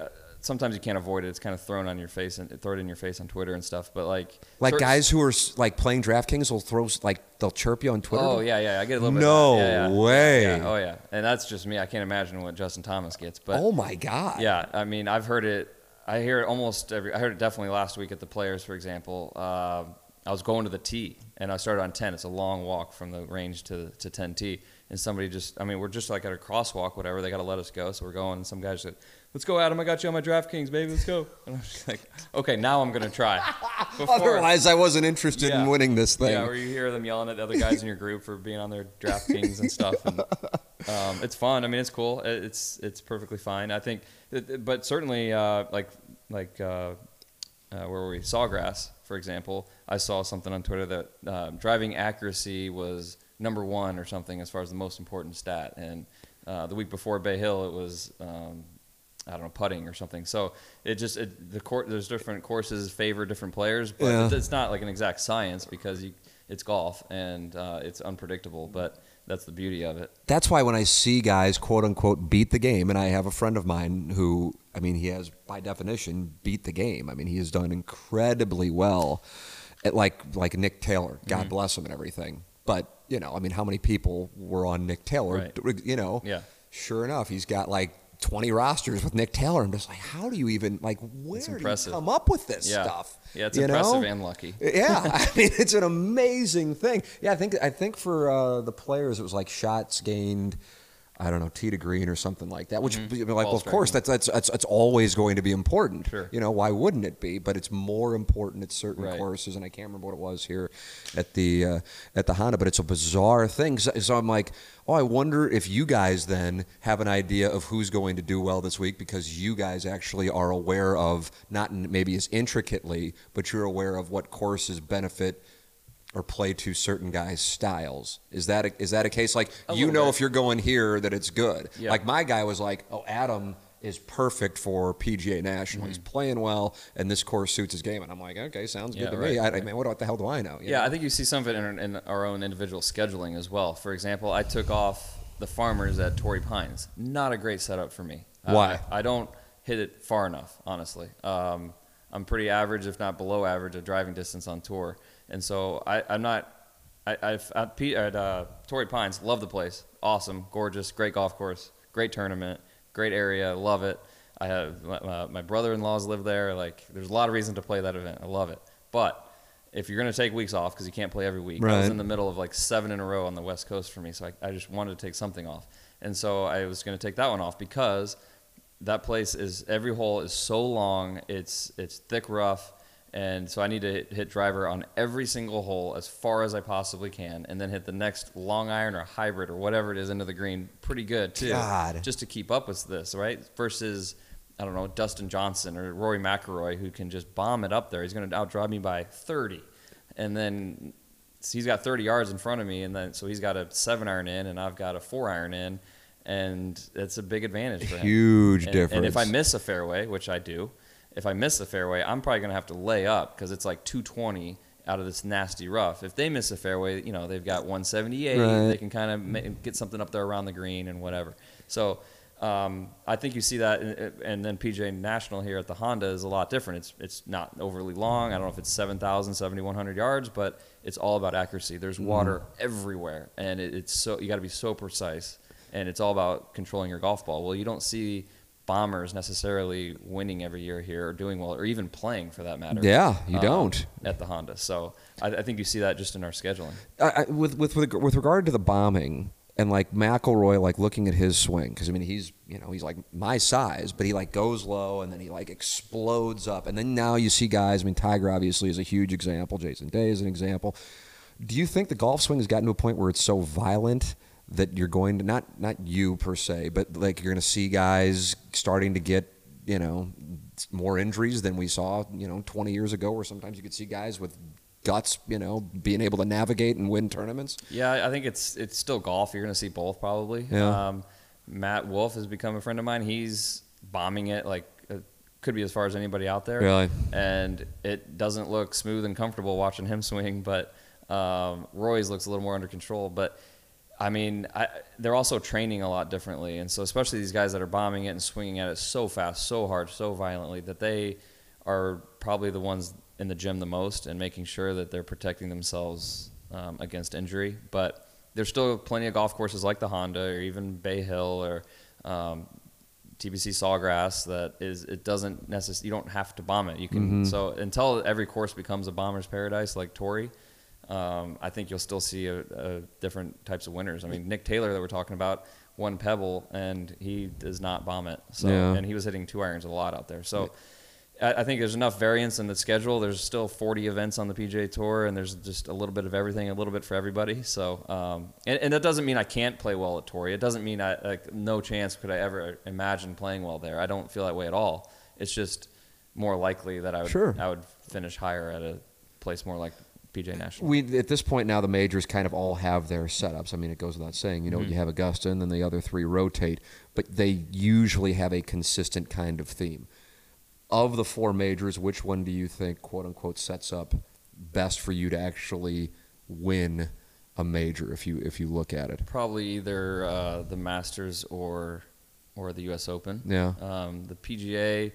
sometimes you can't avoid it. It's kind of thrown on your face and throw it in your face on Twitter and stuff. But like Like guys who are like playing DraftKings will throw like they'll chirp you on Twitter. Oh yeah, yeah. I get a little bit. No of that. Yeah, yeah. way. Yeah, oh yeah, and that's just me. I can't imagine what Justin Thomas gets. But oh my god. Yeah, I mean, I've heard it. I hear it almost every. I heard it definitely last week at the Players, for example. Uh, I was going to the tee, and I started on ten. It's a long walk from the range to to ten tee, and somebody just. I mean, we're just like at a crosswalk, whatever. They got to let us go, so we're going. And some guy said, "Let's go, Adam. I got you on my DraftKings, baby. Let's go." [LAUGHS] And I was just like, "Okay, now I'm gonna try." [LAUGHS] Before- Otherwise, I wasn't interested in winning this thing. Yeah, where you hear them yelling at the other guys in your group for being on their DraftKings and stuff. And, [LAUGHS] um, it's fun. I mean, it's cool. It's it's perfectly fine. I think, but certainly uh, like like uh, uh, where were we? Sawgrass, for example. I saw something on Twitter that uh, driving accuracy was number one or something as far as the most important stat. And uh, the week before Bay Hill, it was. Um, I don't know putting or something. So it just it, the court. There's different courses favor different players, but Yeah. it's not like an exact science because you, it's golf and uh, it's unpredictable. But that's the beauty of it. that's why when I see guys quote unquote beat the game, and I have a friend of mine who, I mean, he has by definition beat the game. I mean, he has done incredibly well, at like like Nick Taylor. God bless him and everything. But you know, I mean, how many people were on Nick Taylor? You know, Yeah. Sure enough, he's got like. 20 rosters with Nick Taylor. I'm just like, how do you even, like, where do you impressive. come up with this Yeah. stuff? Yeah, it's You impressive know? and lucky. Yeah, [LAUGHS] I mean it's an amazing thing. Yeah, I think I think for uh, the players it was like shots gained. I don't know, to green or something like that. Which, Mm-hmm. Like, Ball well, of course, that's, that's that's that's always going to be important. Sure. You know, why wouldn't it be? But it's more important at certain Right. courses, and I can't remember what it was here at the uh, at the Honda. But it's a bizarre thing. So, so I'm like, oh, I wonder if you guys then have an idea of who's going to do well this week because you guys actually are aware of not in- maybe as intricately, but you're aware of what courses benefit or play to certain guys' styles. Is that a, is that a case? Like A you know bit. if you're going here that it's good. Yeah. Like my guy was like, oh, Adam is perfect for PGA National. He's playing well, and this course suits his game. And I'm like, okay, sounds Yeah, good to right, me. I, I mean, what, what the hell do I know? you Yeah, know? I think you see some of it in, in our own individual scheduling as well. For example, I took off the Farmers at Torrey Pines. Not a great setup for me. Why? I, I don't hit it far enough, honestly. Um, I'm pretty average, if not below average, of driving distance on tour, and so I, I'm not. I, I've, at, P, at uh, Torrey Pines, love the place. Awesome, gorgeous, great golf course, great tournament, great area, love it. I have my, my brother-in-laws live there. Like, there's a lot of reason to play that event. I love it, but if you're going to take weeks off because you can't play every week, I was in the middle of like seven in a row on the West Coast for me, so I, I just wanted to take something off, and so I was going to take that one off because that place is every hole is so long, it's it's thick rough, and so I need to hit, driver on every single hole as far as I possibly can, and then hit the next long iron or hybrid or whatever it is into the green pretty good too, God. just to keep up with this, right? Versus. I don't know, Dustin Johnson or Rory McIlroy, who can just bomb it up there. He's going to outdrive me by 30. And then so he's got 30 yards in front of me, and then so he's got a seven iron in, and I've got a four iron in, and it's a big advantage for him. Huge And- And if I miss a fairway, which I do, if I miss a fairway, I'm probably going to have to lay up because it's like 220 out of this nasty rough. If they miss a fairway, you know they've got 178. Right. They can kind of ma- get something up there around the green and whatever. So. Um, I think you see that, in- and then PGA National here at the Honda is a lot different. It's it's not overly long. I don't know if it's 7,000, 7,100 yards, but it's all about accuracy. There's water everywhere, and it, it's so you got to be so precise. and it's all about controlling your golf ball. Well, you don't see bombers necessarily winning every year here or doing well or even playing for that matter. Yeah, you um, don't. at the Honda. So I, I think you see that just in our scheduling. I, I, with, with with with regard to the bombing and like McIlroy, like looking at his swing because I mean he's you know he's like my size, but he like goes low and then he like explodes up, and then now you see guys. I mean Tiger obviously is a huge example. Jason Day is an example. Do you think the golf swing has gotten to a point where it's so violent? That you're going to not not you per se, but like you're going to see guys starting to get you know more injuries than we saw you know 20 years ago, where sometimes you could see guys with guts, you know, being able to navigate and win tournaments. Yeah, I think it's it's still golf. You're going to see both probably. Yeah. Um, Matt Wolff has become a friend of mine. He's bombing it like uh, could be as far as anybody out there. Really? And it doesn't look smooth and comfortable watching him [LAUGHS] swing, but um, Roy's looks a little more under control. But I mean, I, they're also training a lot differently, and so especially these guys that are bombing it and swinging at it so fast, so hard, so violently that they are probably the ones in the gym the most and making sure that they're protecting themselves um, against injury. But there's still plenty of golf courses like the Honda or even Bay Hill or um, TPC Sawgrass that is it doesn't necessarily you don't have to bomb it. You can so until every course becomes a bomber's paradise like Torrey. Um, I think you'll still see a, a different types of winners. I mean, Nick Taylor that we're talking about won Pebble and he does not vomit. So Yeah. and he was hitting two irons a lot out there. So I, I think there's enough variance in the schedule. There's still 40 events on the PGA Tour, and there's just a little bit of everything, a little bit for everybody. So, um, and, and that doesn't mean I can't play well at Torrey. It doesn't mean I like no chance could I ever imagine playing well there. I don't feel that way at all. It's just more likely that I would Sure. I would finish higher at a place more like PGA National. We at this point now the majors kind of all have their setups. I mean, it goes without saying. You know, Mm-hmm. you have Augusta, and then the other three rotate, but they usually have a consistent kind of theme. Of the four majors, which one do you think, quote unquote, sets up best for you to actually win a major? If you if you look at it, Probably either uh, the Masters or or the U.S. Open. Yeah. Um, the PGA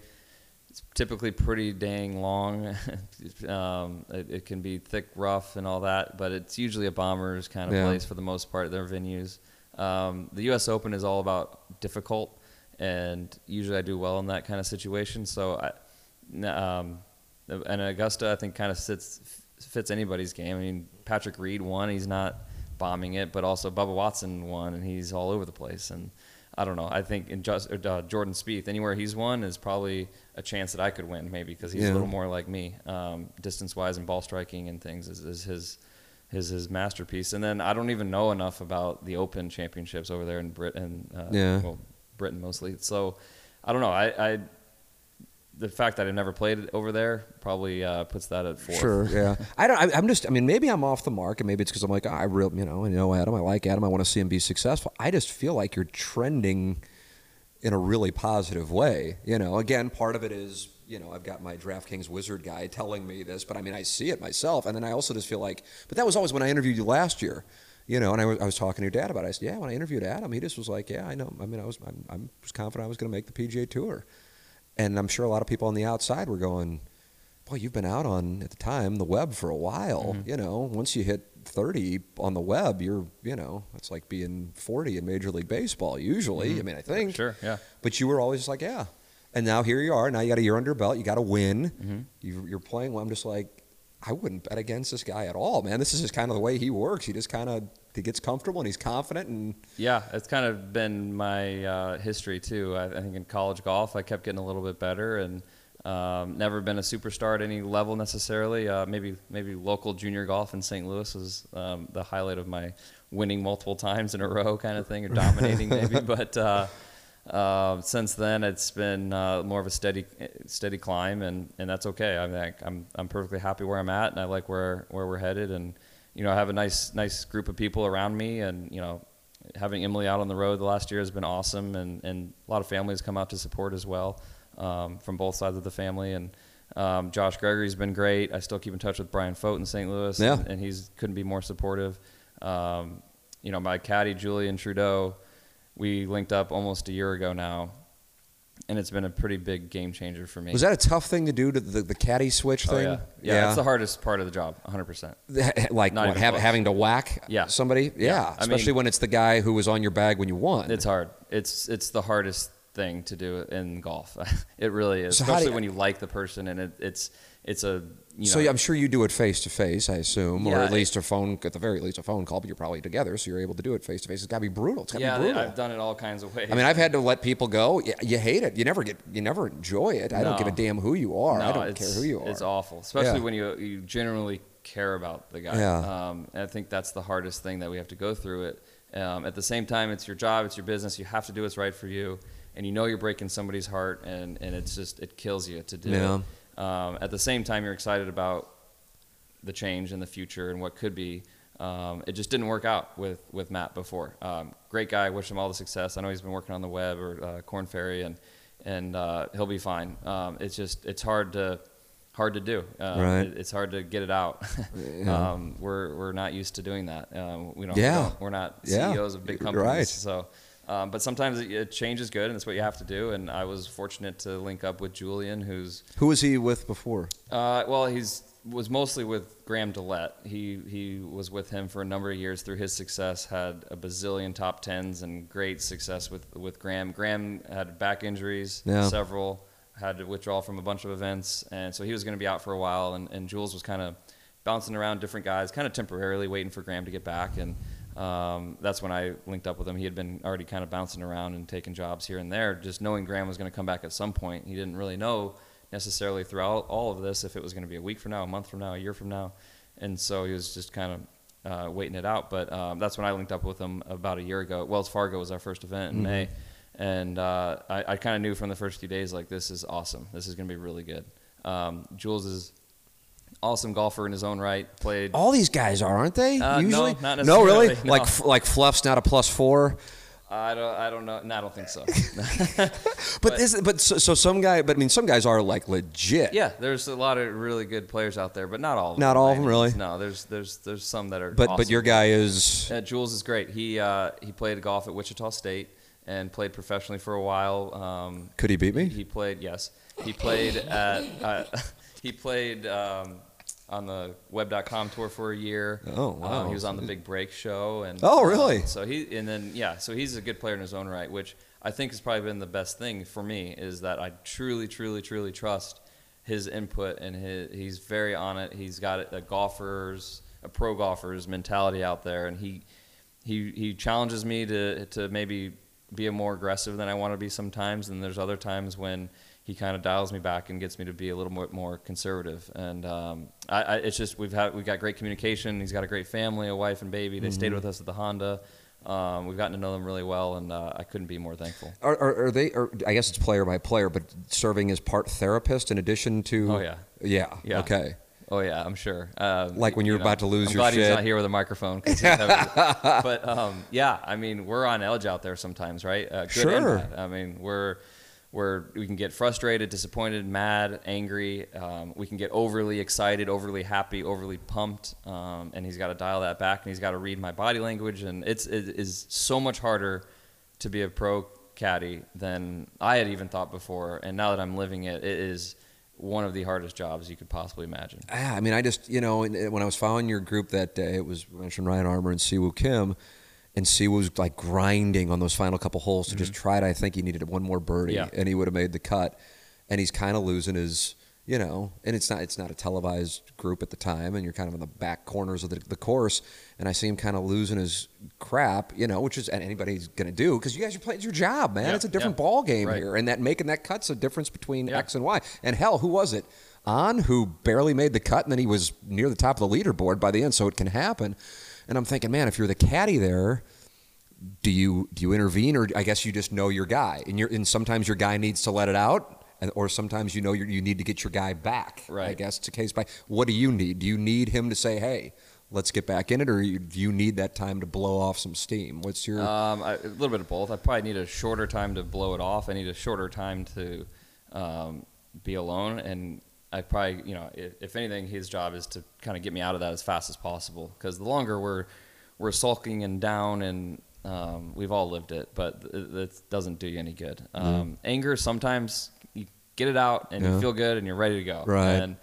it's typically pretty dang long. [LAUGHS] um, it, it can be thick, rough, and all that, but it's usually a bomber's kind of Yeah. place for the most part. Their venues. Um, the U.S. Open is all about difficult, and usually I do well in that kind of situation. So I. Um, and Augusta, I think, kind of sits fits anybody's game. I mean, Patrick Reed won; he's not bombing it, but also Bubba Watson won, and he's all over the place. And I don't know. I think in just, uh, Jordan Spieth, anywhere he's won is probably a chance that I could win, maybe because he's Yeah. a little more like me, um, distance wise and ball striking and things is, is his. His, his masterpiece, and then I don't even know enough about the Open Championships over there in Britain. Uh, Yeah. well, Britain mostly. So I don't know. I, I the fact that I've never played over there probably uh, puts that at fourth. Sure, yeah. [LAUGHS] I don't. I, I'm just. I mean, maybe I'm off the mark, and maybe it's because I'm like, oh, I real, you know, I know Adam. I like Adam. I want to see him be successful. I just feel like you're trending in a really positive way. You know, again, part of it is, you know, I've got my DraftKings wizard guy telling me this, but I mean, I see it myself, and then I also just feel like, but that was always when I interviewed you last year. You know, and I was, I was talking to your dad about it. I said, yeah, when I interviewed Adam, he just was like, yeah, I know. I mean, I was, I'm, I was confident I was going to make the PGA Tour, and I'm sure a lot of people on the outside were going, boy, you've been out on at the time the web for a while. Mm-hmm. You know, once you hit 30 on the web, you're, you know, it's like being 40 in Major League Baseball. Usually, I mean, I think. Mm-hmm. Sure, yeah. But you were always like, yeah. And now here you are. Now you got a year under your belt. You got to win. Mm-hmm. You're playing well. I'm just like, I wouldn't bet against this guy at all, man. This is just kind of the way he works. He just kind of he gets comfortable and he's confident and Yeah, it's kind of been my uh, history too. I, I think in college golf, I kept getting a little bit better and um, never been a superstar at any level necessarily. Uh, maybe maybe local junior golf in St. Louis was um, the highlight of my winning multiple times in a row kind of thing, or dominating maybe. [LAUGHS] But uh, uh, since then, it's been uh, more of a steady steady climb, and, and that's okay. I mean, I'm I'm perfectly happy where I'm at, and I like where where we're headed, and you know, I have a nice nice group of people around me, and you know, having Emily out on the road the last year has been awesome, and, and a lot of families come out to support as well um, from both sides of the family. And um, Josh Gregory's been great. I still keep in touch with Brian Fote in St. Louis, Yeah. and, and he's couldn't be more supportive. Um, you know, my caddy Julian Trudeau, we linked up almost a year ago now, and it's been a pretty big game changer for me. Was that a tough thing to do to the, the caddy switch Oh, thing? yeah. yeah, It's the hardest part of the job, 100%. like what, have, having to whack Yeah. somebody? Yeah, Yeah. Especially mean- when it's the guy who was on your bag when you won. It's hard. It's it's the hardest thing to do in golf. [LAUGHS] it really is, So especially you- when you like the person and it, it's it's a you know. so I'm sure you do it face to face, I assume, or Yeah, at it- least a phone, at the very least a phone call, but you're probably together, so you're able to do it face to face. It's got to be brutal. It's got to yeah, be brutal. I've done it all kinds of ways. I mean, I've had to let people go. You, you hate it. You never get. You never enjoy it. I don't No. give a damn who you are. I don't care who you are. It's awful, especially Yeah. when you you generally care about the guy. Yeah. Um, and I think that's the hardest thing that we have to go through. It um, at the same time, it's your job, it's your business. You have to do what's right for you, and you know you're breaking somebody's heart, and and it's just it kills you to do Yeah. it. Um, at the same time, you're excited about the change in the future and what could be. Um, it just didn't work out with, with Matt before. Um, great guy. Wish him all the success. I know he's been working on the web or uh, Corn Ferry, and and uh, he'll be fine. Um, it's just it's hard to hard to do. Um, Right. it- it's hard to get it out. Yeah. [LAUGHS] um, we're we're not used to doing that. Um, we don't. Yeah. We we're not Yeah. CEOs of big Right. companies. So. Um, but sometimes it, it change is good, and that's what you have to do. And I was fortunate to link up with Julian, who's Who was he with before? uh, well, he's was mostly with Graham DeLaet. He he was with him for a number of years through his success. Had a bazillion top tens and great success with with Graham. Graham had back injuries, Yeah. several. Had to withdraw from a bunch of events, and so he was going to be out for a while. And, and Jules was kind of bouncing around different guys, kind of temporarily waiting for Graham to get back. And um, that's when I linked up with him. He had been already kind of bouncing around and taking jobs here and there, just knowing Graham was going to come back at some point. He didn't really know necessarily throughout all of this if it was going to be a week from now, a month from now, a year from now. And so he was just kind of uh, waiting it out. But um, that's when I linked up with him about a year ago. Wells Fargo was our first event in May. And uh, I, I kind of knew from the first few days, like, this is awesome. This is going to be really good. Um, Jules is awesome golfer in his own right. Played All these guys are, aren't they? Uh, no, Usually, not no, really. no. Like like Fluff's not a plus four. I don't. I don't know. No, I don't think so. [LAUGHS] But this, but so, so some guy, but I mean, some guys are like legit. yeah, there's a lot of really good players out there, but not all. of Not them. all of them, really? No, there's there's there's some that are. But awesome. but your guy is Uh, Jules is great. He uh, he played golf at Wichita State and played professionally for a while. Um, Could he beat me? He played yes. He played at uh, he played um, on the Web.com tour for a year. Oh, wow. Um, he was on the Big Break show and Oh, really? so he and then yeah, so he's a good player in his own right, which I think has probably been the best thing for me is that I truly, truly, truly trust his input and his, he's very on it. He's got a golfer's a pro golfer's mentality out there, and he he he challenges me to to maybe be a more aggressive than I want to be sometimes. And there's other times when he kind of dials me back and gets me to be a little more more conservative. And um, I, I, it's just we've had we've got great communication. He's got a great family, a wife and baby. They stayed with us at the Honda. Um, we've gotten to know them really well, and uh, I couldn't be more thankful. Are, are, are they? Are, I guess it's player by player, but serving as part therapist in addition to. Oh, yeah. Yeah. Yeah. Okay. Oh yeah, I'm sure. Um, Like when you you're about to lose I'm your glad shit. he's not here with a microphone. he's [LAUGHS] but um, yeah, I mean, we're on edge out there sometimes, right? Uh, good Sure. I mean, we're we're we can get frustrated, disappointed, mad, angry. Um, we can get overly excited, overly happy, overly pumped, um, and he's got to dial that back, and he's got to read my body language, and it's it is so much harder to be a pro caddy than I had even thought before. And now that I'm living it, it is one of the hardest jobs you could possibly imagine. Ah, I mean, I just, you know, when I was following your group that day, it was mentioned Ryan Armour and Siwoo Kim, and Siwoo was like grinding on those final couple holes to just try to. I think he needed one more birdie, Mm-hmm. Yeah. and he would have made the cut. And he's kind of losing his, you know, and it's not it's not a televised group at the time, and you're kind of in the back corners of the, the course. And I see him kind of losing his crap, you know, which is and anybody's gonna do because you guys are playing your job, man. Yeah, it's a different yeah. ball game Right. here, and that making that cut's a difference between. X and Y. And hell, who was it? On who barely made the cut, and then he was near the top of the leaderboard by the end, so it can happen. And I'm thinking, man, if you're the caddy there, do you do you intervene, or I guess you just know your guy, and you're and sometimes your guy needs to let it out, and, or sometimes you know you you need to get your guy back. Right. I guess it's a case by. What do you need? Do you need him to say, hey? Let's get back in it, or you, do you need that time to blow off some steam? What's your Um, I, a little bit of both. I probably need a shorter time to blow it off. I need a shorter time to um, be alone, and I probably, you know, if, if anything, his job is to kind of get me out of that as fast as possible. Because the longer we're we're sulking and down and Um, we've all lived it, but it, it doesn't do you any good. Um, Anger sometimes you get it out and Yeah. you feel good and you're ready to go. Right. And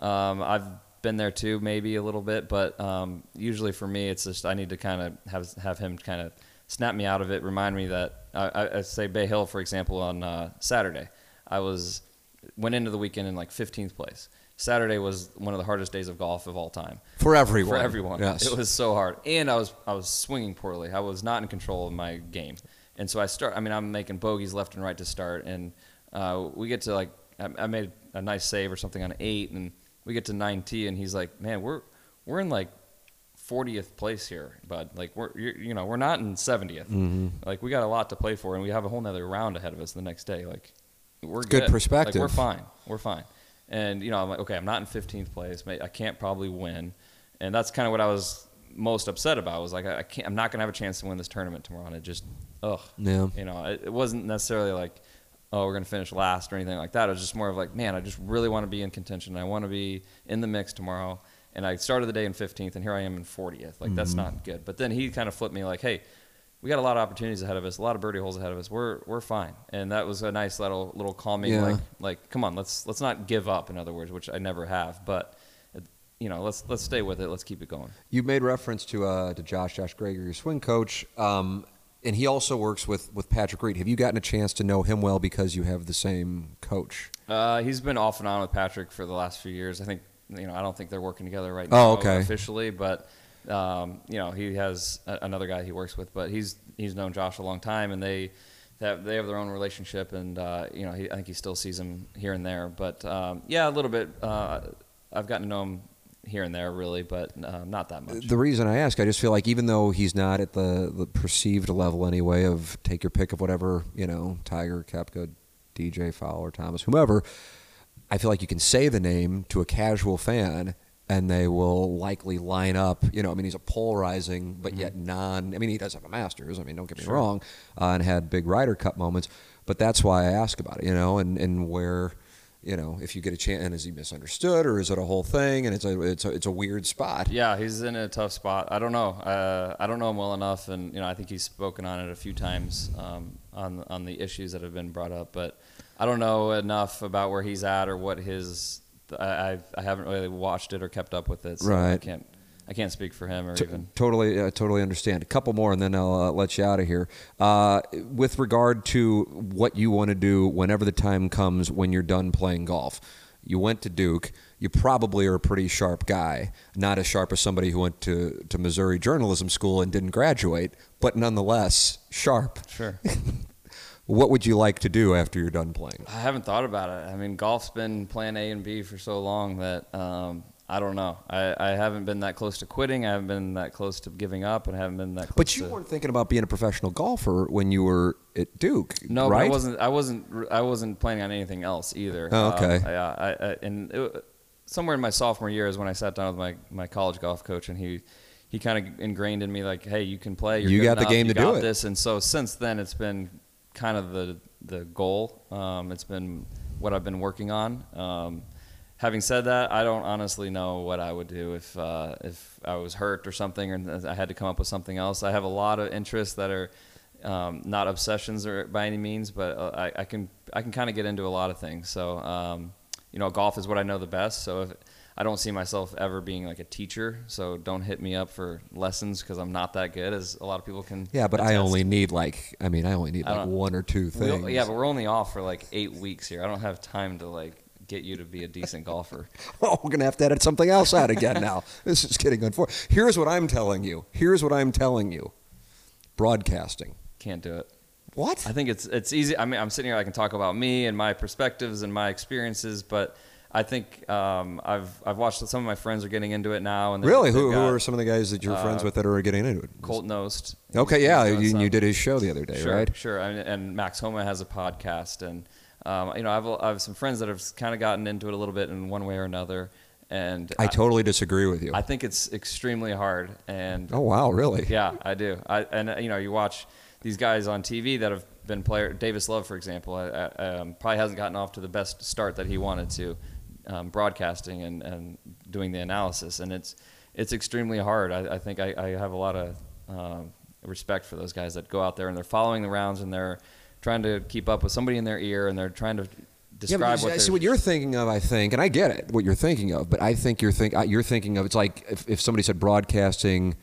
um, I've been there too, maybe a little bit, but um, usually for me, it's just I need to kind of have have him kind of snap me out of it, remind me that I, I, I say Bay Hill, for example, on uh, Saturday, I was went into the weekend in like 15th place. Saturday was one of the hardest days of golf of all time For everyone. for everyone. Yes. It was so hard, and I was I was swinging poorly. I was not in control of my game, and so I start. I mean, I'm making bogeys left and right to start, and uh, we get to like I, I made a nice save or something on eight, and we get to nine tee, and he's like, "Man, we're we're in like 40th place here, bud. Like we're you're, you know we're not in 70th. Mm-hmm. Like we got a lot to play for, and we have a whole nother round ahead of us the next day. Like we're Good good. perspective. Like, we're fine. We're fine. And you know, I'm like, okay, I'm not in 15th place. I can't probably win, and that's kind of what I was most upset about. Was like, I can't. I'm not gonna have a chance to win this tournament tomorrow, and it just, ugh. Yeah. You know, it, it wasn't necessarily like, oh, we're gonna finish last or anything like that. It was just more of like, man, I just really want to be in contention. I want to be in the mix tomorrow. And I started the day in 15th, and here I am in 40th. Like that's mm-hmm. not good. But then he kind of flipped me like, hey, we got a lot of opportunities ahead of us, a lot of birdie holes ahead of us. We're we're fine, and that was a nice little little calming. Yeah. Like like come on, let's let's not give up. In other words, which I never have, but you know, let's let's stay with it. Let's keep it going. You made reference to uh, to Josh Josh Gregory, your swing coach, um, and he also works with with Patrick Reed. Have you gotten a chance to know him well because you have the same coach? Uh, he's been off and on with Patrick for the last few years. I think you know I don't think they're working together right now. Oh, okay. officially, but um, you know he has a, another guy he works with, but he's he's known Josh a long time, and they they have, they have their own relationship, and uh, you know he, I think he still sees him here and there, but um, yeah, a little bit. Uh, I've gotten to know him here and there, really, but uh, not that much. The reason I ask, I just feel like even though he's not at the, the perceived level anyway of take your pick of whatever, you know, Tiger, Koepka, DJ, Fowler, Thomas, whomever, I feel like you can say the name to a casual fan and they will likely line up. You know, I mean, he's a polarizing but yet non. I mean, he does have a Masters. I mean, don't get me wrong, uh, and had big Ryder Cup moments. But that's why I ask about it. You know, and and where. You know, if you get a chance, and is he misunderstood, or is it a whole thing? And it's a it's a, it's a weird spot. Yeah, he's in a tough spot. I don't know. Uh, I don't know him well enough, and you know, I think he's spoken on it a few times um, on on the issues that have been brought up. But I don't know enough about where he's at or what his. I I've, I haven't really watched it or kept up with it, so I can't I can't speak for him or T- even. Totally, uh, totally understand. A couple more, and then I'll uh, let you out of here. Uh, with regard to what you want to do whenever the time comes when you're done playing golf, you went to Duke. You probably are a pretty sharp guy, not as sharp as somebody who went to, to Missouri Journalism School and didn't graduate, but nonetheless sharp. Sure. [LAUGHS] What would you like to do after you're done playing? I haven't thought about it. I mean, golf's been plan A and B for so long that um, I don't know. I, I haven't been that close to quitting. I haven't been that close to giving up, and I haven't been that close. But you to, weren't thinking about being a professional golfer when you were at Duke, No, right? I wasn't. I wasn't. I wasn't planning on anything else either. Oh, okay. Um, yeah, I, I, and it, somewhere in my sophomore year is when I sat down with my, my college golf coach, and he he kind of ingrained in me like, hey, you can play. You got the enough, game to do it. This, and so since then, it's been kind of the the goal. Um, it's been what I've been working on. Um, having said that, I don't honestly know what I would do if uh, if I was hurt or something, or I had to come up with something else. I have a lot of interests that are um, not obsessions or by any means, but uh, I, I can I can kind of get into a lot of things. So um, you know, golf is what I know the best. So if, I don't see myself ever being like a teacher. So don't hit me up for lessons because I'm not that good, as a lot of people can. Yeah, but I only need like I mean I only need I like one or two things. yeah, but we're only off for like eight weeks here. I don't have time to like get you to be a decent golfer. [LAUGHS] oh, we're gonna have to edit something else out again now. [LAUGHS] this is getting unfortunate. Here's what I'm telling you. Here's what I'm telling you. Broadcasting. Can't do it. What? I think it's it's easy. I mean, I'm sitting here. I can talk about me and my perspectives and my experiences, but I think um, I've I've watched some of my friends are getting into it now. And really? Who, who are some of the guys that you're friends uh, with that are getting into it? Colt Knost? Okay, yeah, you, you did his show the other day, sure, right? Sure, and, and Max Homa has a podcast, and um, you know, I've I have some friends that have kind of gotten into it a little bit in one way or another, and I totally disagree with you. I think it's extremely hard, and oh wow, really? yeah, I do. I and uh, you know, you watch these guys on TV that have been player. Davis Love, for example, I, I, um, probably hasn't gotten off to the best start that he wanted to, um, broadcasting and, and doing the analysis, and it's it's extremely hard. I, I think I, I have a lot of um, respect for those guys that go out there and they're following the rounds and they're trying to keep up with somebody in their ear and they're trying to describe yeah, but what I see what you're thinking of. I think, and I get it, what you're thinking of. But I think you're think uh, you're thinking of. It's like if, if somebody said broadcasting,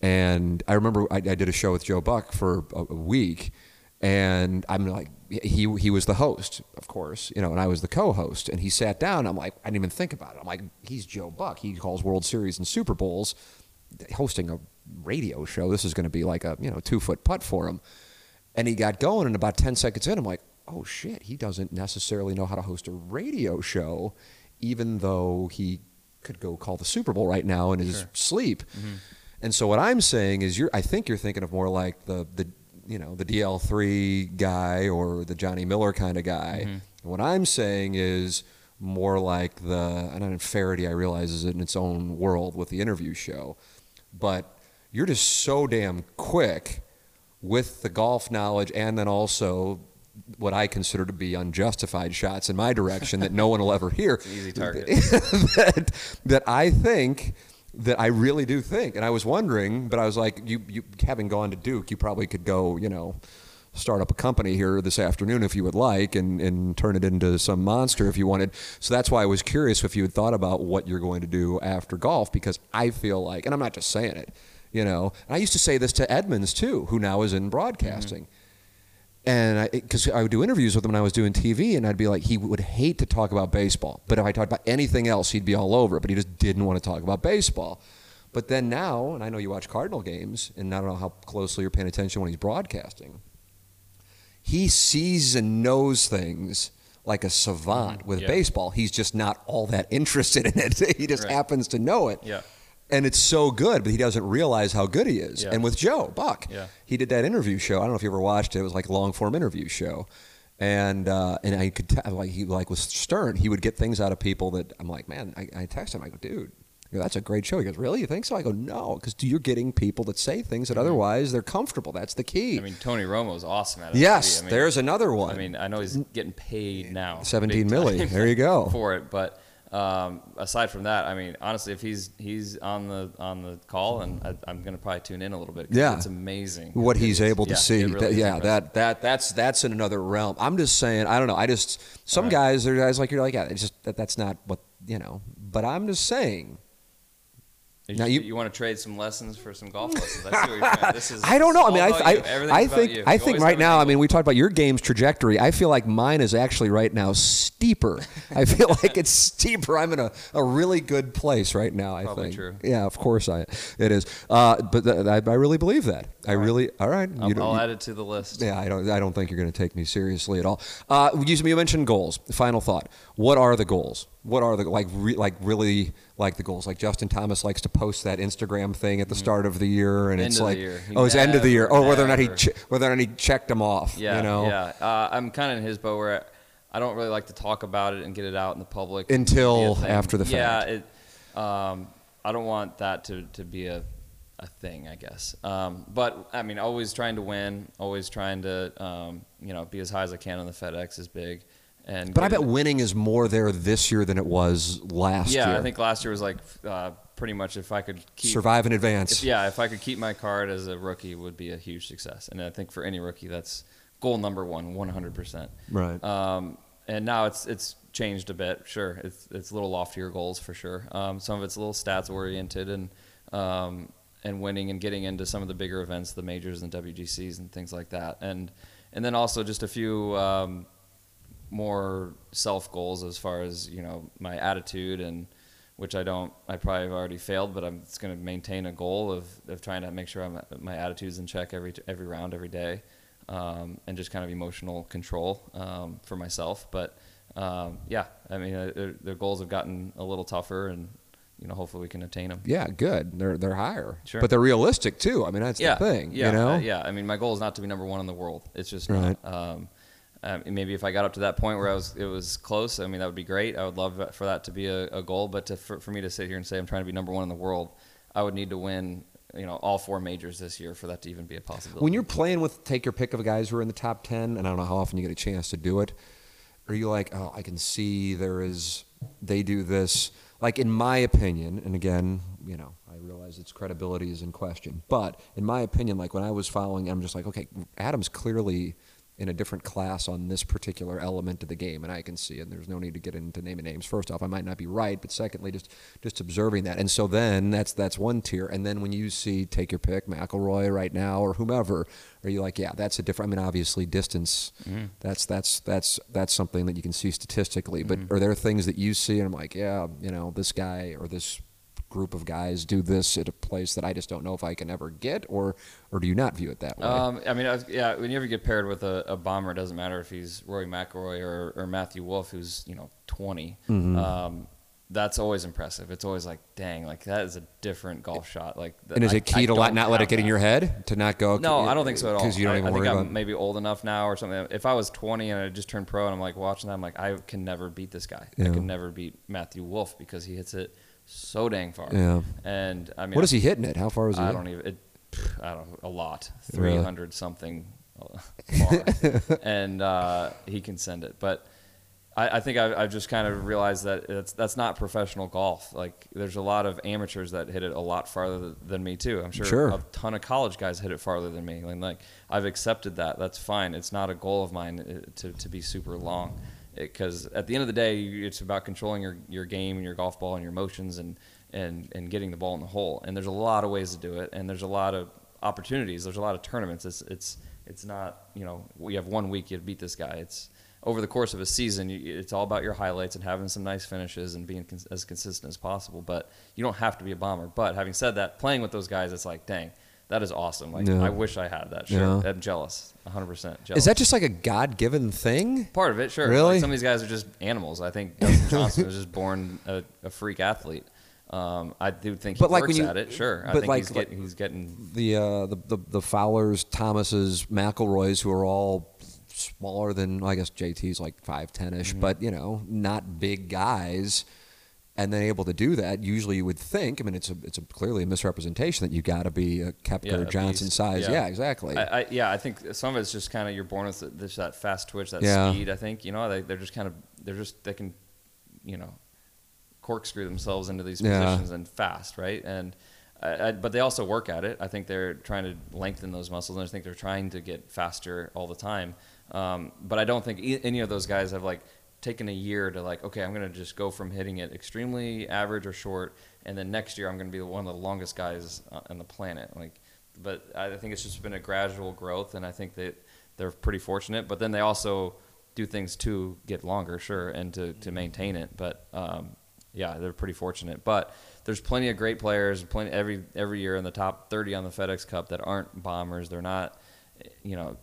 and I remember I, I did a show with Joe Buck for a, a week, and I'm like, he he was the host, of course, you know, and I was the co-host, and he sat down. I'm like, I didn't even think about it. I'm like, he's Joe Buck. He calls World Series and Super Bowls, hosting a radio show. This is going to be like a you know two foot putt for him. And he got going, and about ten seconds in, I'm like, oh shit, he doesn't necessarily know how to host a radio show, even though he could go call the Super Bowl right now in his Sure. sleep. Mm-hmm. And so what I'm saying is, you're I think you're thinking of more like the the you know the DL3 guy or the Johnny Miller kind of guy. And what I'm saying is more like the and Feherty I realize is in its own world with the interview show, but you're just so damn quick with the golf knowledge and then also what I consider to be unjustified shots in my direction that no one will ever hear. [LAUGHS] easy target. [LAUGHS] that, that I think that I really do think, and I was wondering, but I was like, you, you having gone to Duke, you probably could go, you know, start up a company here this afternoon if you would like, and, and turn it into some monster if you wanted. So that's why I was curious if you had thought about what you're going to do after golf, because I feel like, and I'm not just saying it, you know, and I used to say this to Edmonds too, who now is in mm-hmm. broadcasting and I because I would do interviews with him when I was doing TV, and I'd be like, he would hate to talk about baseball, but if I talked about anything else, he'd be all over it. But he just didn't want to talk about baseball. But then now, and I know you watch Cardinal games, and I don't know how closely you're paying attention when he's broadcasting. He sees and knows things like a savant mm-hmm. with Yeah. baseball. He's just not all that interested in it. [LAUGHS] he just Right. happens to know it. Yeah. And it's so good, but he doesn't realize how good he is. Yeah. And with Joe Buck, Yeah. he did that interview show. I don't know if you ever watched it. It was like a long form interview show, and uh, and I could tell like he like was stern. He would get things out of people that I'm like, man. I, I text him. I go, dude. I go, That's a great show. He goes, really? You think so? I go, no, because you're getting people that say things that otherwise they're comfortable. That's the key. Mm-hmm. I mean, Tony Romo's awesome at it. yes, I mean, there's another one. I mean, I know he's getting paid now. 17 big milli. time There you [LAUGHS] go. For it, but um, aside from that, I mean, honestly, if he's he's on the on the call, and I, I'm going to probably tune in a little bit. Yeah. it's amazing what he's is. able to Yeah, see. really That- yeah, that that that's that's in another realm. I'm just saying. I don't know. I just some Right. guys are guys like you're like yeah. It's just that that's not what you know. But I'm just saying. You, Now you, you- want to trade some lessons for some golf [LAUGHS] lessons? I see what you're. This is. [LAUGHS] I don't know. I mean, I, I, I think. I think right now. I mean, we talked about your game's trajectory. I feel like mine is actually right now steeper. I feel [LAUGHS] like it's steeper. I'm in a, a really good place right now. I Probably think. true. Yeah, of course I. It is. Uh, but th- I, I really believe that. I All right. really. All right. I'll, You I'll add it to the list. Yeah, I don't. I don't think you're going to take me seriously at all. Uh, you, you mentioned goals. Final thought. What are the goals? What are the like? Re, like really like the goals? Like Justin Thomas likes to post that Instagram thing at the start of the year, and Mm-hmm. End it's of the like, year. Oh, it's end of the year, never, whether or not he che- whether or not he checked them off. Yeah, you know, yeah. Uh, I'm kind of in his boat where I don't really like to talk about it and get it out in the public Until Be a thing. after the Yeah, fact. it, um, I don't want that to, to be a, a thing, I guess. Um, but I mean, always trying to win, always trying to um, you know be as high as I can on the FedEx is big. And But I bet it- winning is more there this year than it was last yeah, year. I think last year was like uh, pretty much if I could keep survive in advance. if, yeah, if I could keep my card as a rookie, would be a huge success. And I think for any rookie, that's goal number one, 100%. Right. Um, and now it's it's changed a bit. Sure, it's it's a little loftier goals for sure. Um, some of it's a little stats oriented and um, and winning and getting into some of the bigger events, the majors and WGCs and things like that. And and then also just a few um, more self goals as far as you know my attitude and which I don't I probably have already failed but I'm just going to maintain a goal of, of trying to make sure I'm, my attitude's in check every every round every day um, and just kind of emotional control um, for myself but um, yeah I mean uh, their, their goals have gotten a little tougher and you know hopefully we can attain them yeah, good. They're they're higher, Sure. but they're realistic too. I mean, that's yeah, the thing. Yeah, you know. uh, yeah. I mean, my goal is not to be number one in the world. It's just Right. not. Um, um, maybe if I got up to that point where I was, it was close. I mean, that would be great. I would love for that to be a, a goal. But to, for, for me to sit here and say I'm trying to be number one in the world, I would need to win, you know, all four majors this year for that to even be a possibility. When you're playing with, take your pick of guys who are in the top 10, and I don't know how often you get a chance to do it, are you like, oh, I can see there is, they do this. Like, in my opinion, and again, you know, I realize its credibility is in question. But in my opinion, like when I was following, I'm just like, okay, Adam's clearly in a different class on this particular element of the game, and I can see, and there's no need to get into naming names. First off, I might not be right, but secondly, just just observing that, and so then that's that's one tier, and then when you see, take your pick, McIlroy right now or whomever, are you like, yeah, that's a different? I mean, obviously, distance, Mm-hmm. that's that's that's that's something that you can see statistically, but Mm-hmm. are there things that you see, and I'm like, yeah, you know, this guy or this group of guys do this at a place that I just don't know if I can ever get, or or do you not view it that way? Um, I mean, I was, yeah. Whenever you ever get paired with a, a bomber, it doesn't matter if he's Rory McIlroy or, or Matthew Wolff, who's you know 20. Mm-hmm. Um, that's always impressive. It's always like, dang, like that is a different golf shot. Like, and is it key I to let, don't let it get in your head to not go? No, I don't think so at all. Because you don't I, even I think worry I'm about. maybe old enough now or something. If I was 20 and I just turned pro and I'm like watching that, I'm like, I can never beat this guy. I can never beat Matthew Wolff because he hits it so dang far. Yeah. And I mean, what is he hitting it? How far is he? I hitting? don't even. It, I don't. A lot. Really? Three hundred something uh, [LAUGHS] and uh, he can send it. But I, I think I've, I've just kind of realized that it's, that's not professional golf. Like there's a lot of amateurs that hit it a lot farther than me too. I'm sure, Sure. a ton of college guys hit it farther than me. And like I've accepted that. That's fine. It's not a goal of mine uh, to to be super long. Because at the end of the day, it's about controlling your, your game and your golf ball and your motions and, and, and getting the ball in the hole. And there's a lot of ways to do it, and there's a lot of opportunities. There's a lot of tournaments. It's it's it's not you know we have one week you beat this guy. It's over the course of a season. You, it's all about your highlights and having some nice finishes and being cons- as consistent as possible. But you don't have to be a bomber. But having said that, playing with those guys, it's like dang. That is awesome. Like Yeah. I wish I had that. Sure, Yeah. I'm jealous. 100 percent jealous. Is that just like a God given thing? part of it? Sure. Really? Like, some of these guys are just animals. I think Dustin [LAUGHS] Johnson was just born a, a freak athlete. Um, I do think he But, like, works when you- at it. Sure. I think like- he's, getting, he's getting The uh, the, the the Fowlers, Thomases, McIlroys, who are all smaller than I guess JT's like five ten ish, Mm-hmm. but you know not big guys, and then able to do that. Usually, you would think. I mean, it's a it's a clearly a misrepresentation that you got to be a Koepka Yeah, Johnson size. Yeah. Yeah, exactly. I, I, yeah, I think some of it's just kind of you're born with this that fast twitch, that Yeah. speed. I think you know they, they're just kind of they're just they can, you know, corkscrew themselves into these positions and fast, right? And I, but they also work at it. I think they're trying to lengthen those muscles, and I think they're trying to get faster all the time. Um, but I don't think e- any of those guys have like taken a year to like, okay, I'm going to just go from hitting it extremely average or short, and then next year I'm going to be one of the longest guys uh, on the planet. Like, but I think it's just been a gradual growth, and I think that they're pretty fortunate. But then they also do things to get longer, sure, and to, to maintain it. But um, yeah, they're pretty fortunate. But there's plenty of great players, plenty every every year in the top 30 on the FedEx Cup that aren't bombers. They're not, you know,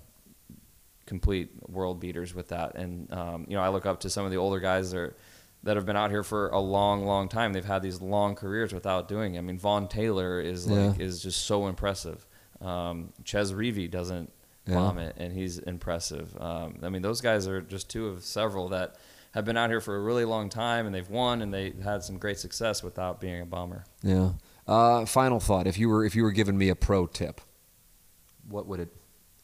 complete world beaters with that. And um, you know, I look up to some of the older guys that are, that have been out here for a long, long time. They've had these long careers without doing. It. I mean, Vaughn Taylor is like Yeah. is just so impressive. Um, Chez Reavie doesn't Yeah. bomb it, and he's impressive. Um, I mean, those guys are just two of several that have been out here for a really long time, and they've won, and they had some great success without being a bomber. yeah. Uh, final thought: If you were if you were giving me a pro tip, what would it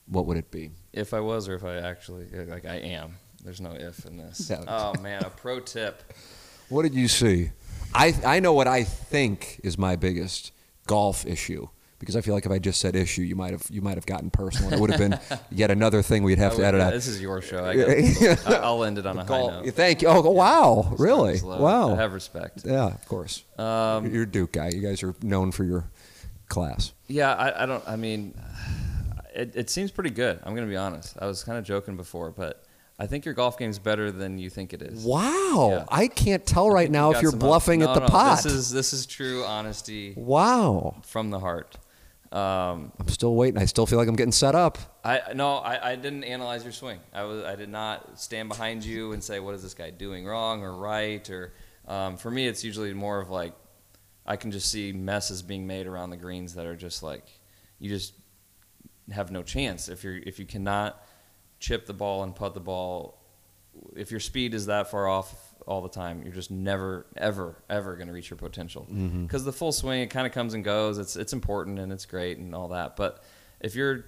what would it be? If I was, or if I actually like, I am. There's no if in this. [LAUGHS] Yeah. Oh man, a pro tip. What did you see? I I know what I think is my biggest golf issue because I feel like if I just said issue, you might have you might have gotten personal. It would have been [LAUGHS] yet another thing we'd have to edit out. This is your show. I [LAUGHS] guess. I- I'll end it on a high note. Thank you. Oh, wow! Really? Wow! I have respect. yeah, of course. Um, You're Duke guy. You guys are known for your class. Yeah, I, I don't. I mean, it, it seems pretty good. I'm gonna be honest. I was kind of joking before, but I think your golf game's better than you think it is. Wow! Yeah. I can't tell right You now if you're bluffing no, at the no, pot. This is this is true honesty wow! from the heart. Um, I'm still waiting. I still feel like I'm getting set up. I no, I, I didn't analyze your swing. I was I did not stand behind you and say what is this guy doing wrong or right or um, for me it's usually more of like I can just see messes being made around the greens that are just like you just have no chance. If you're if you cannot chip the ball and putt the ball if your speed is that far off all the time you're just never ever ever going to reach your potential. Mm-hmm. Because the full swing it kind of comes and goes. It's it's important and it's great and all that. But if you're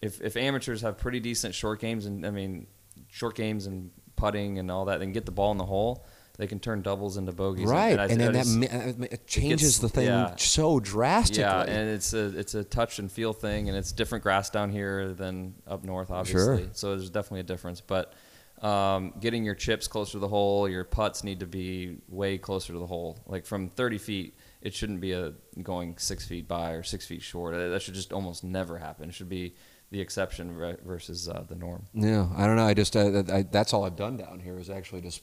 if if amateurs have pretty decent short games and I mean short games and putting and all that and get the ball in the hole they can turn doubles into bogeys. Right, I- and, then I that just- mi- uh, it changes gets- the thing yeah. so drastically. Yeah, and it's a it's a touch and feel thing, and it's different grass down here than up north, obviously. Sure. So there's definitely a difference. But um, getting your chips closer to the hole, your putts need to be way closer to the hole. Like from 30 feet, it shouldn't be a going six feet by or six feet short. That should just almost never happen. It should be the exception ver- versus uh, the norm. Yeah, I don't know. I just uh, I, that's all I've done down here is actually just.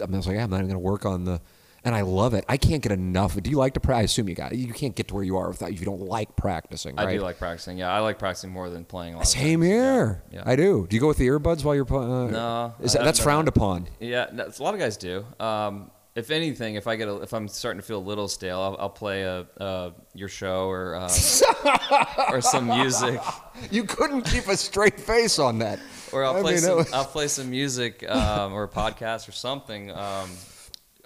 I was like, yeah, I'm not even going to work on the, and I love it. I can't get enough. Do you like to practice? I assume you got. You can't get to where you are without if you don't like practicing. I do like practicing. Yeah, I like practicing more than playing a lot. Same here. Yeah, yeah. I do. Do you go with the earbuds while you're playing? Uh, No, is that, that's frowned that. upon. Yeah, no, a lot of guys do. Um, if anything, if I get a, if I'm starting to feel a little stale, I'll, I'll play a, uh your show or um, or some music, [LAUGHS] You couldn't keep a straight face on that. or I'll I play mean, some was- I'll play some music um, or a podcast or something um,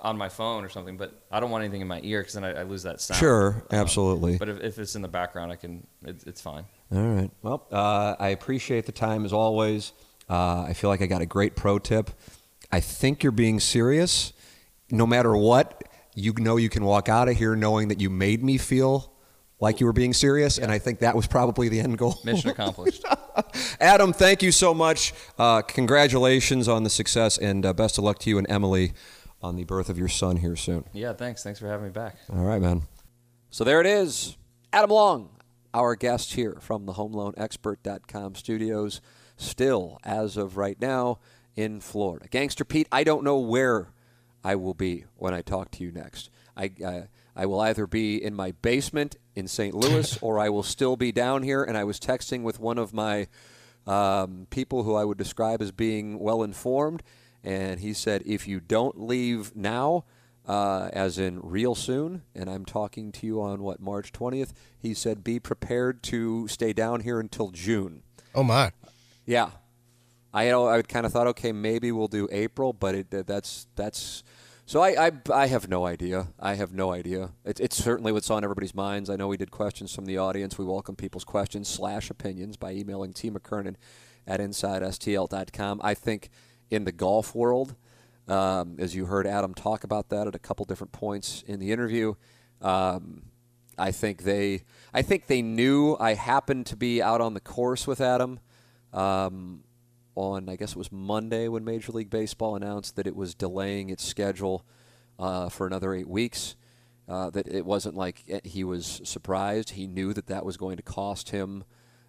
on my phone or something. But I don't want anything in my ear because then I, I lose that sound. Sure, Um, absolutely. But if, if it's in the background, I can. It, it's fine. All right. Well, uh, I appreciate the time as always. Uh, I feel like I got a great pro tip. I think you're being serious. No matter what, you know you can walk out of here knowing that you made me feel like you were being serious, and I think that was probably the end goal. Mission [LAUGHS] accomplished. Adam, thank you so much. Uh, congratulations on the success, and uh, best of luck to you and Emily on the birth of your son here soon. yeah, thanks. Thanks for having me back. All right, man. So there it is. Adam Long, our guest here from the HomeLoanExpert.com studios, still, as of right now, in Florida. Gangster Pete, I don't know where I will be when I talk to you next. I, uh, I will either be in my basement in St. Louis [LAUGHS] or I will still be down here. And I was texting with one of my um, people who I would describe as being well informed. And he said, if you don't leave now, uh, as in real soon, and I'm talking to you on what, March 20th, he said, be prepared to stay down here until June. Oh my. Yeah. I I kind of thought okay maybe we'll do April but it that's that's so I, I I have no idea. I have no idea. It, it's certainly what's on everybody's minds. I know we did questions from the audience. We welcome people's questions slash opinions by emailing T. McKernan at InsideSTL.com I think in the golf world um, as you heard Adam talk about that at a couple different points in the interview um, I think they I think they knew I happened to be out on the course with Adam. Um, on I guess it was Monday when Major League Baseball announced that it was delaying its schedule uh, for another eight weeks. Uh, that it wasn't like he was surprised. He knew that that was going to cost him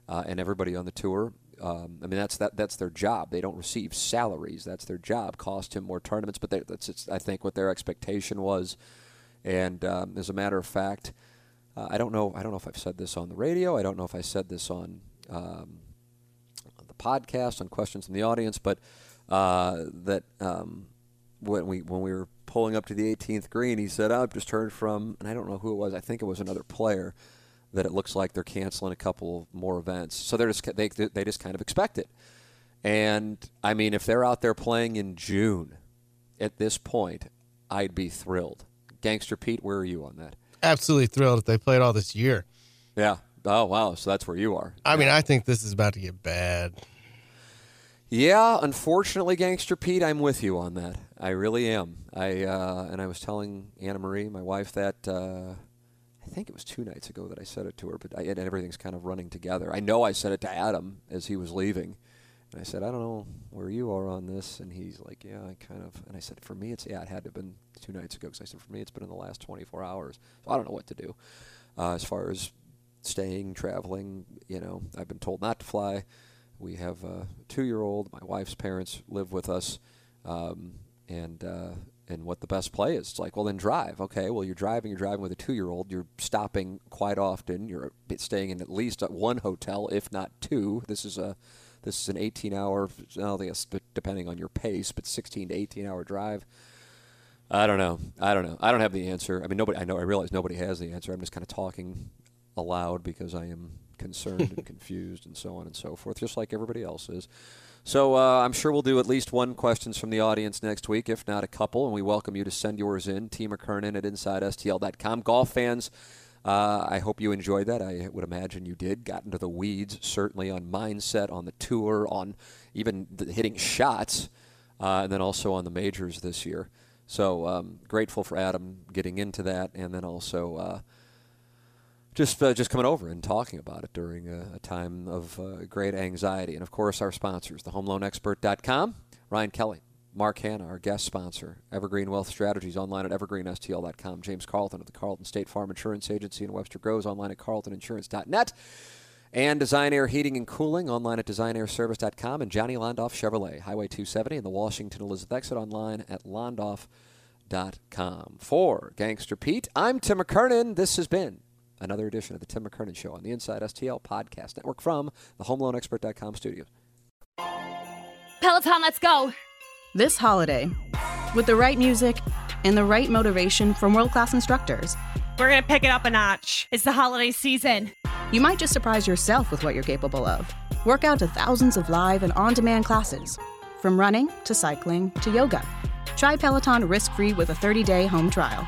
uh, and everybody on the tour. Um, I mean, that's that that's their job. They don't receive salaries. That's their job. Cost him more tournaments, but they, that's I think what their expectation was. And um, as a matter of fact, uh, I don't know. I don't know if I've said this on the radio. I don't know if I said this on um, podcast on questions from the audience, but uh, that um, when we when we were pulling up to the 18th green, he said, "I've just heard from," and I don't know who it was. I think it was another player that it looks like they're canceling a couple more events. So they're just they they just kind of expect it. And I mean, if they're out there playing in June, at this point, I'd be thrilled. Gangster Pete, where are you on that? Absolutely thrilled if they played all this year. Yeah. Oh wow. So that's where you are. I mean, I think this is about to get bad. Yeah, unfortunately, Gangster Pete, I'm with you on that. I really am. I uh, and I was telling Anna Marie, my wife, that uh, I think it was two nights ago that I said it to her, but I, everything's kind of running together. I know I said it to Adam as he was leaving, and I said, I don't know where you are on this, and he's like, Yeah, I kind of. And I said, For me, it's yeah, it had to have been two nights ago because I said for me, it's been in the last 24 hours, so I don't know what to do uh, as far as staying, traveling. You know, I've been told not to fly. We have a two-year-old. My wife's parents live with us, um, and uh, and what the best play is. It's like, well, then drive. Okay, well, you're driving. You're driving with a two-year-old. You're stopping quite often. You're staying in at least one hotel, if not two. This is a this is an 18-hour. I think depending on your pace, but 16 to 18-hour drive. I don't know. I don't know. I don't have the answer. I mean, nobody. I know. I realize nobody has the answer. I'm just kind of talking aloud because I am concerned and [LAUGHS] confused and so on and so forth, just like everybody else is. So uh, I'm sure we'll do at least one questions from the audience next week, if not a couple, and we welcome you to send yours in. T. McKernan at InsideSTL.com. Golf fans, uh, I hope you enjoyed that. I would imagine you did. Got into the weeds, certainly on mindset, on the tour, on even the hitting shots, uh, and then also on the majors this year. So um, grateful for Adam getting into that, and then also uh, just uh, just coming over and talking about it during a, a time of uh, great anxiety. And of course, our sponsors, thehomeloanexpert.com, Ryan Kelley, Mark Hannah, our guest sponsor, Evergreen Wealth Strategies, online at evergreenstl.com, James Carlton of the Carlton State Farm Insurance Agency in Webster Groves, online at carltoninsurance.net. And Design Aire Heating and Cooling online at designairservice.com and Johnny Londoff Chevrolet, Highway 270 and the Washington Elizabeth exit online at londoff.com. For Gangster Pete, I'm Tim McKernan. This has been another edition of the Tim McKernan Show on the Inside STL Podcast Network from the HomeLoanExpert.com studios. Peloton, let's go! This holiday, with the right music and the right motivation from world class instructors, we're going to pick it up a notch. It's the holiday season. You might just surprise yourself with what you're capable of. Work out to thousands of live and on demand classes, from running to cycling to yoga. Try Peloton risk free with a 30 day home trial.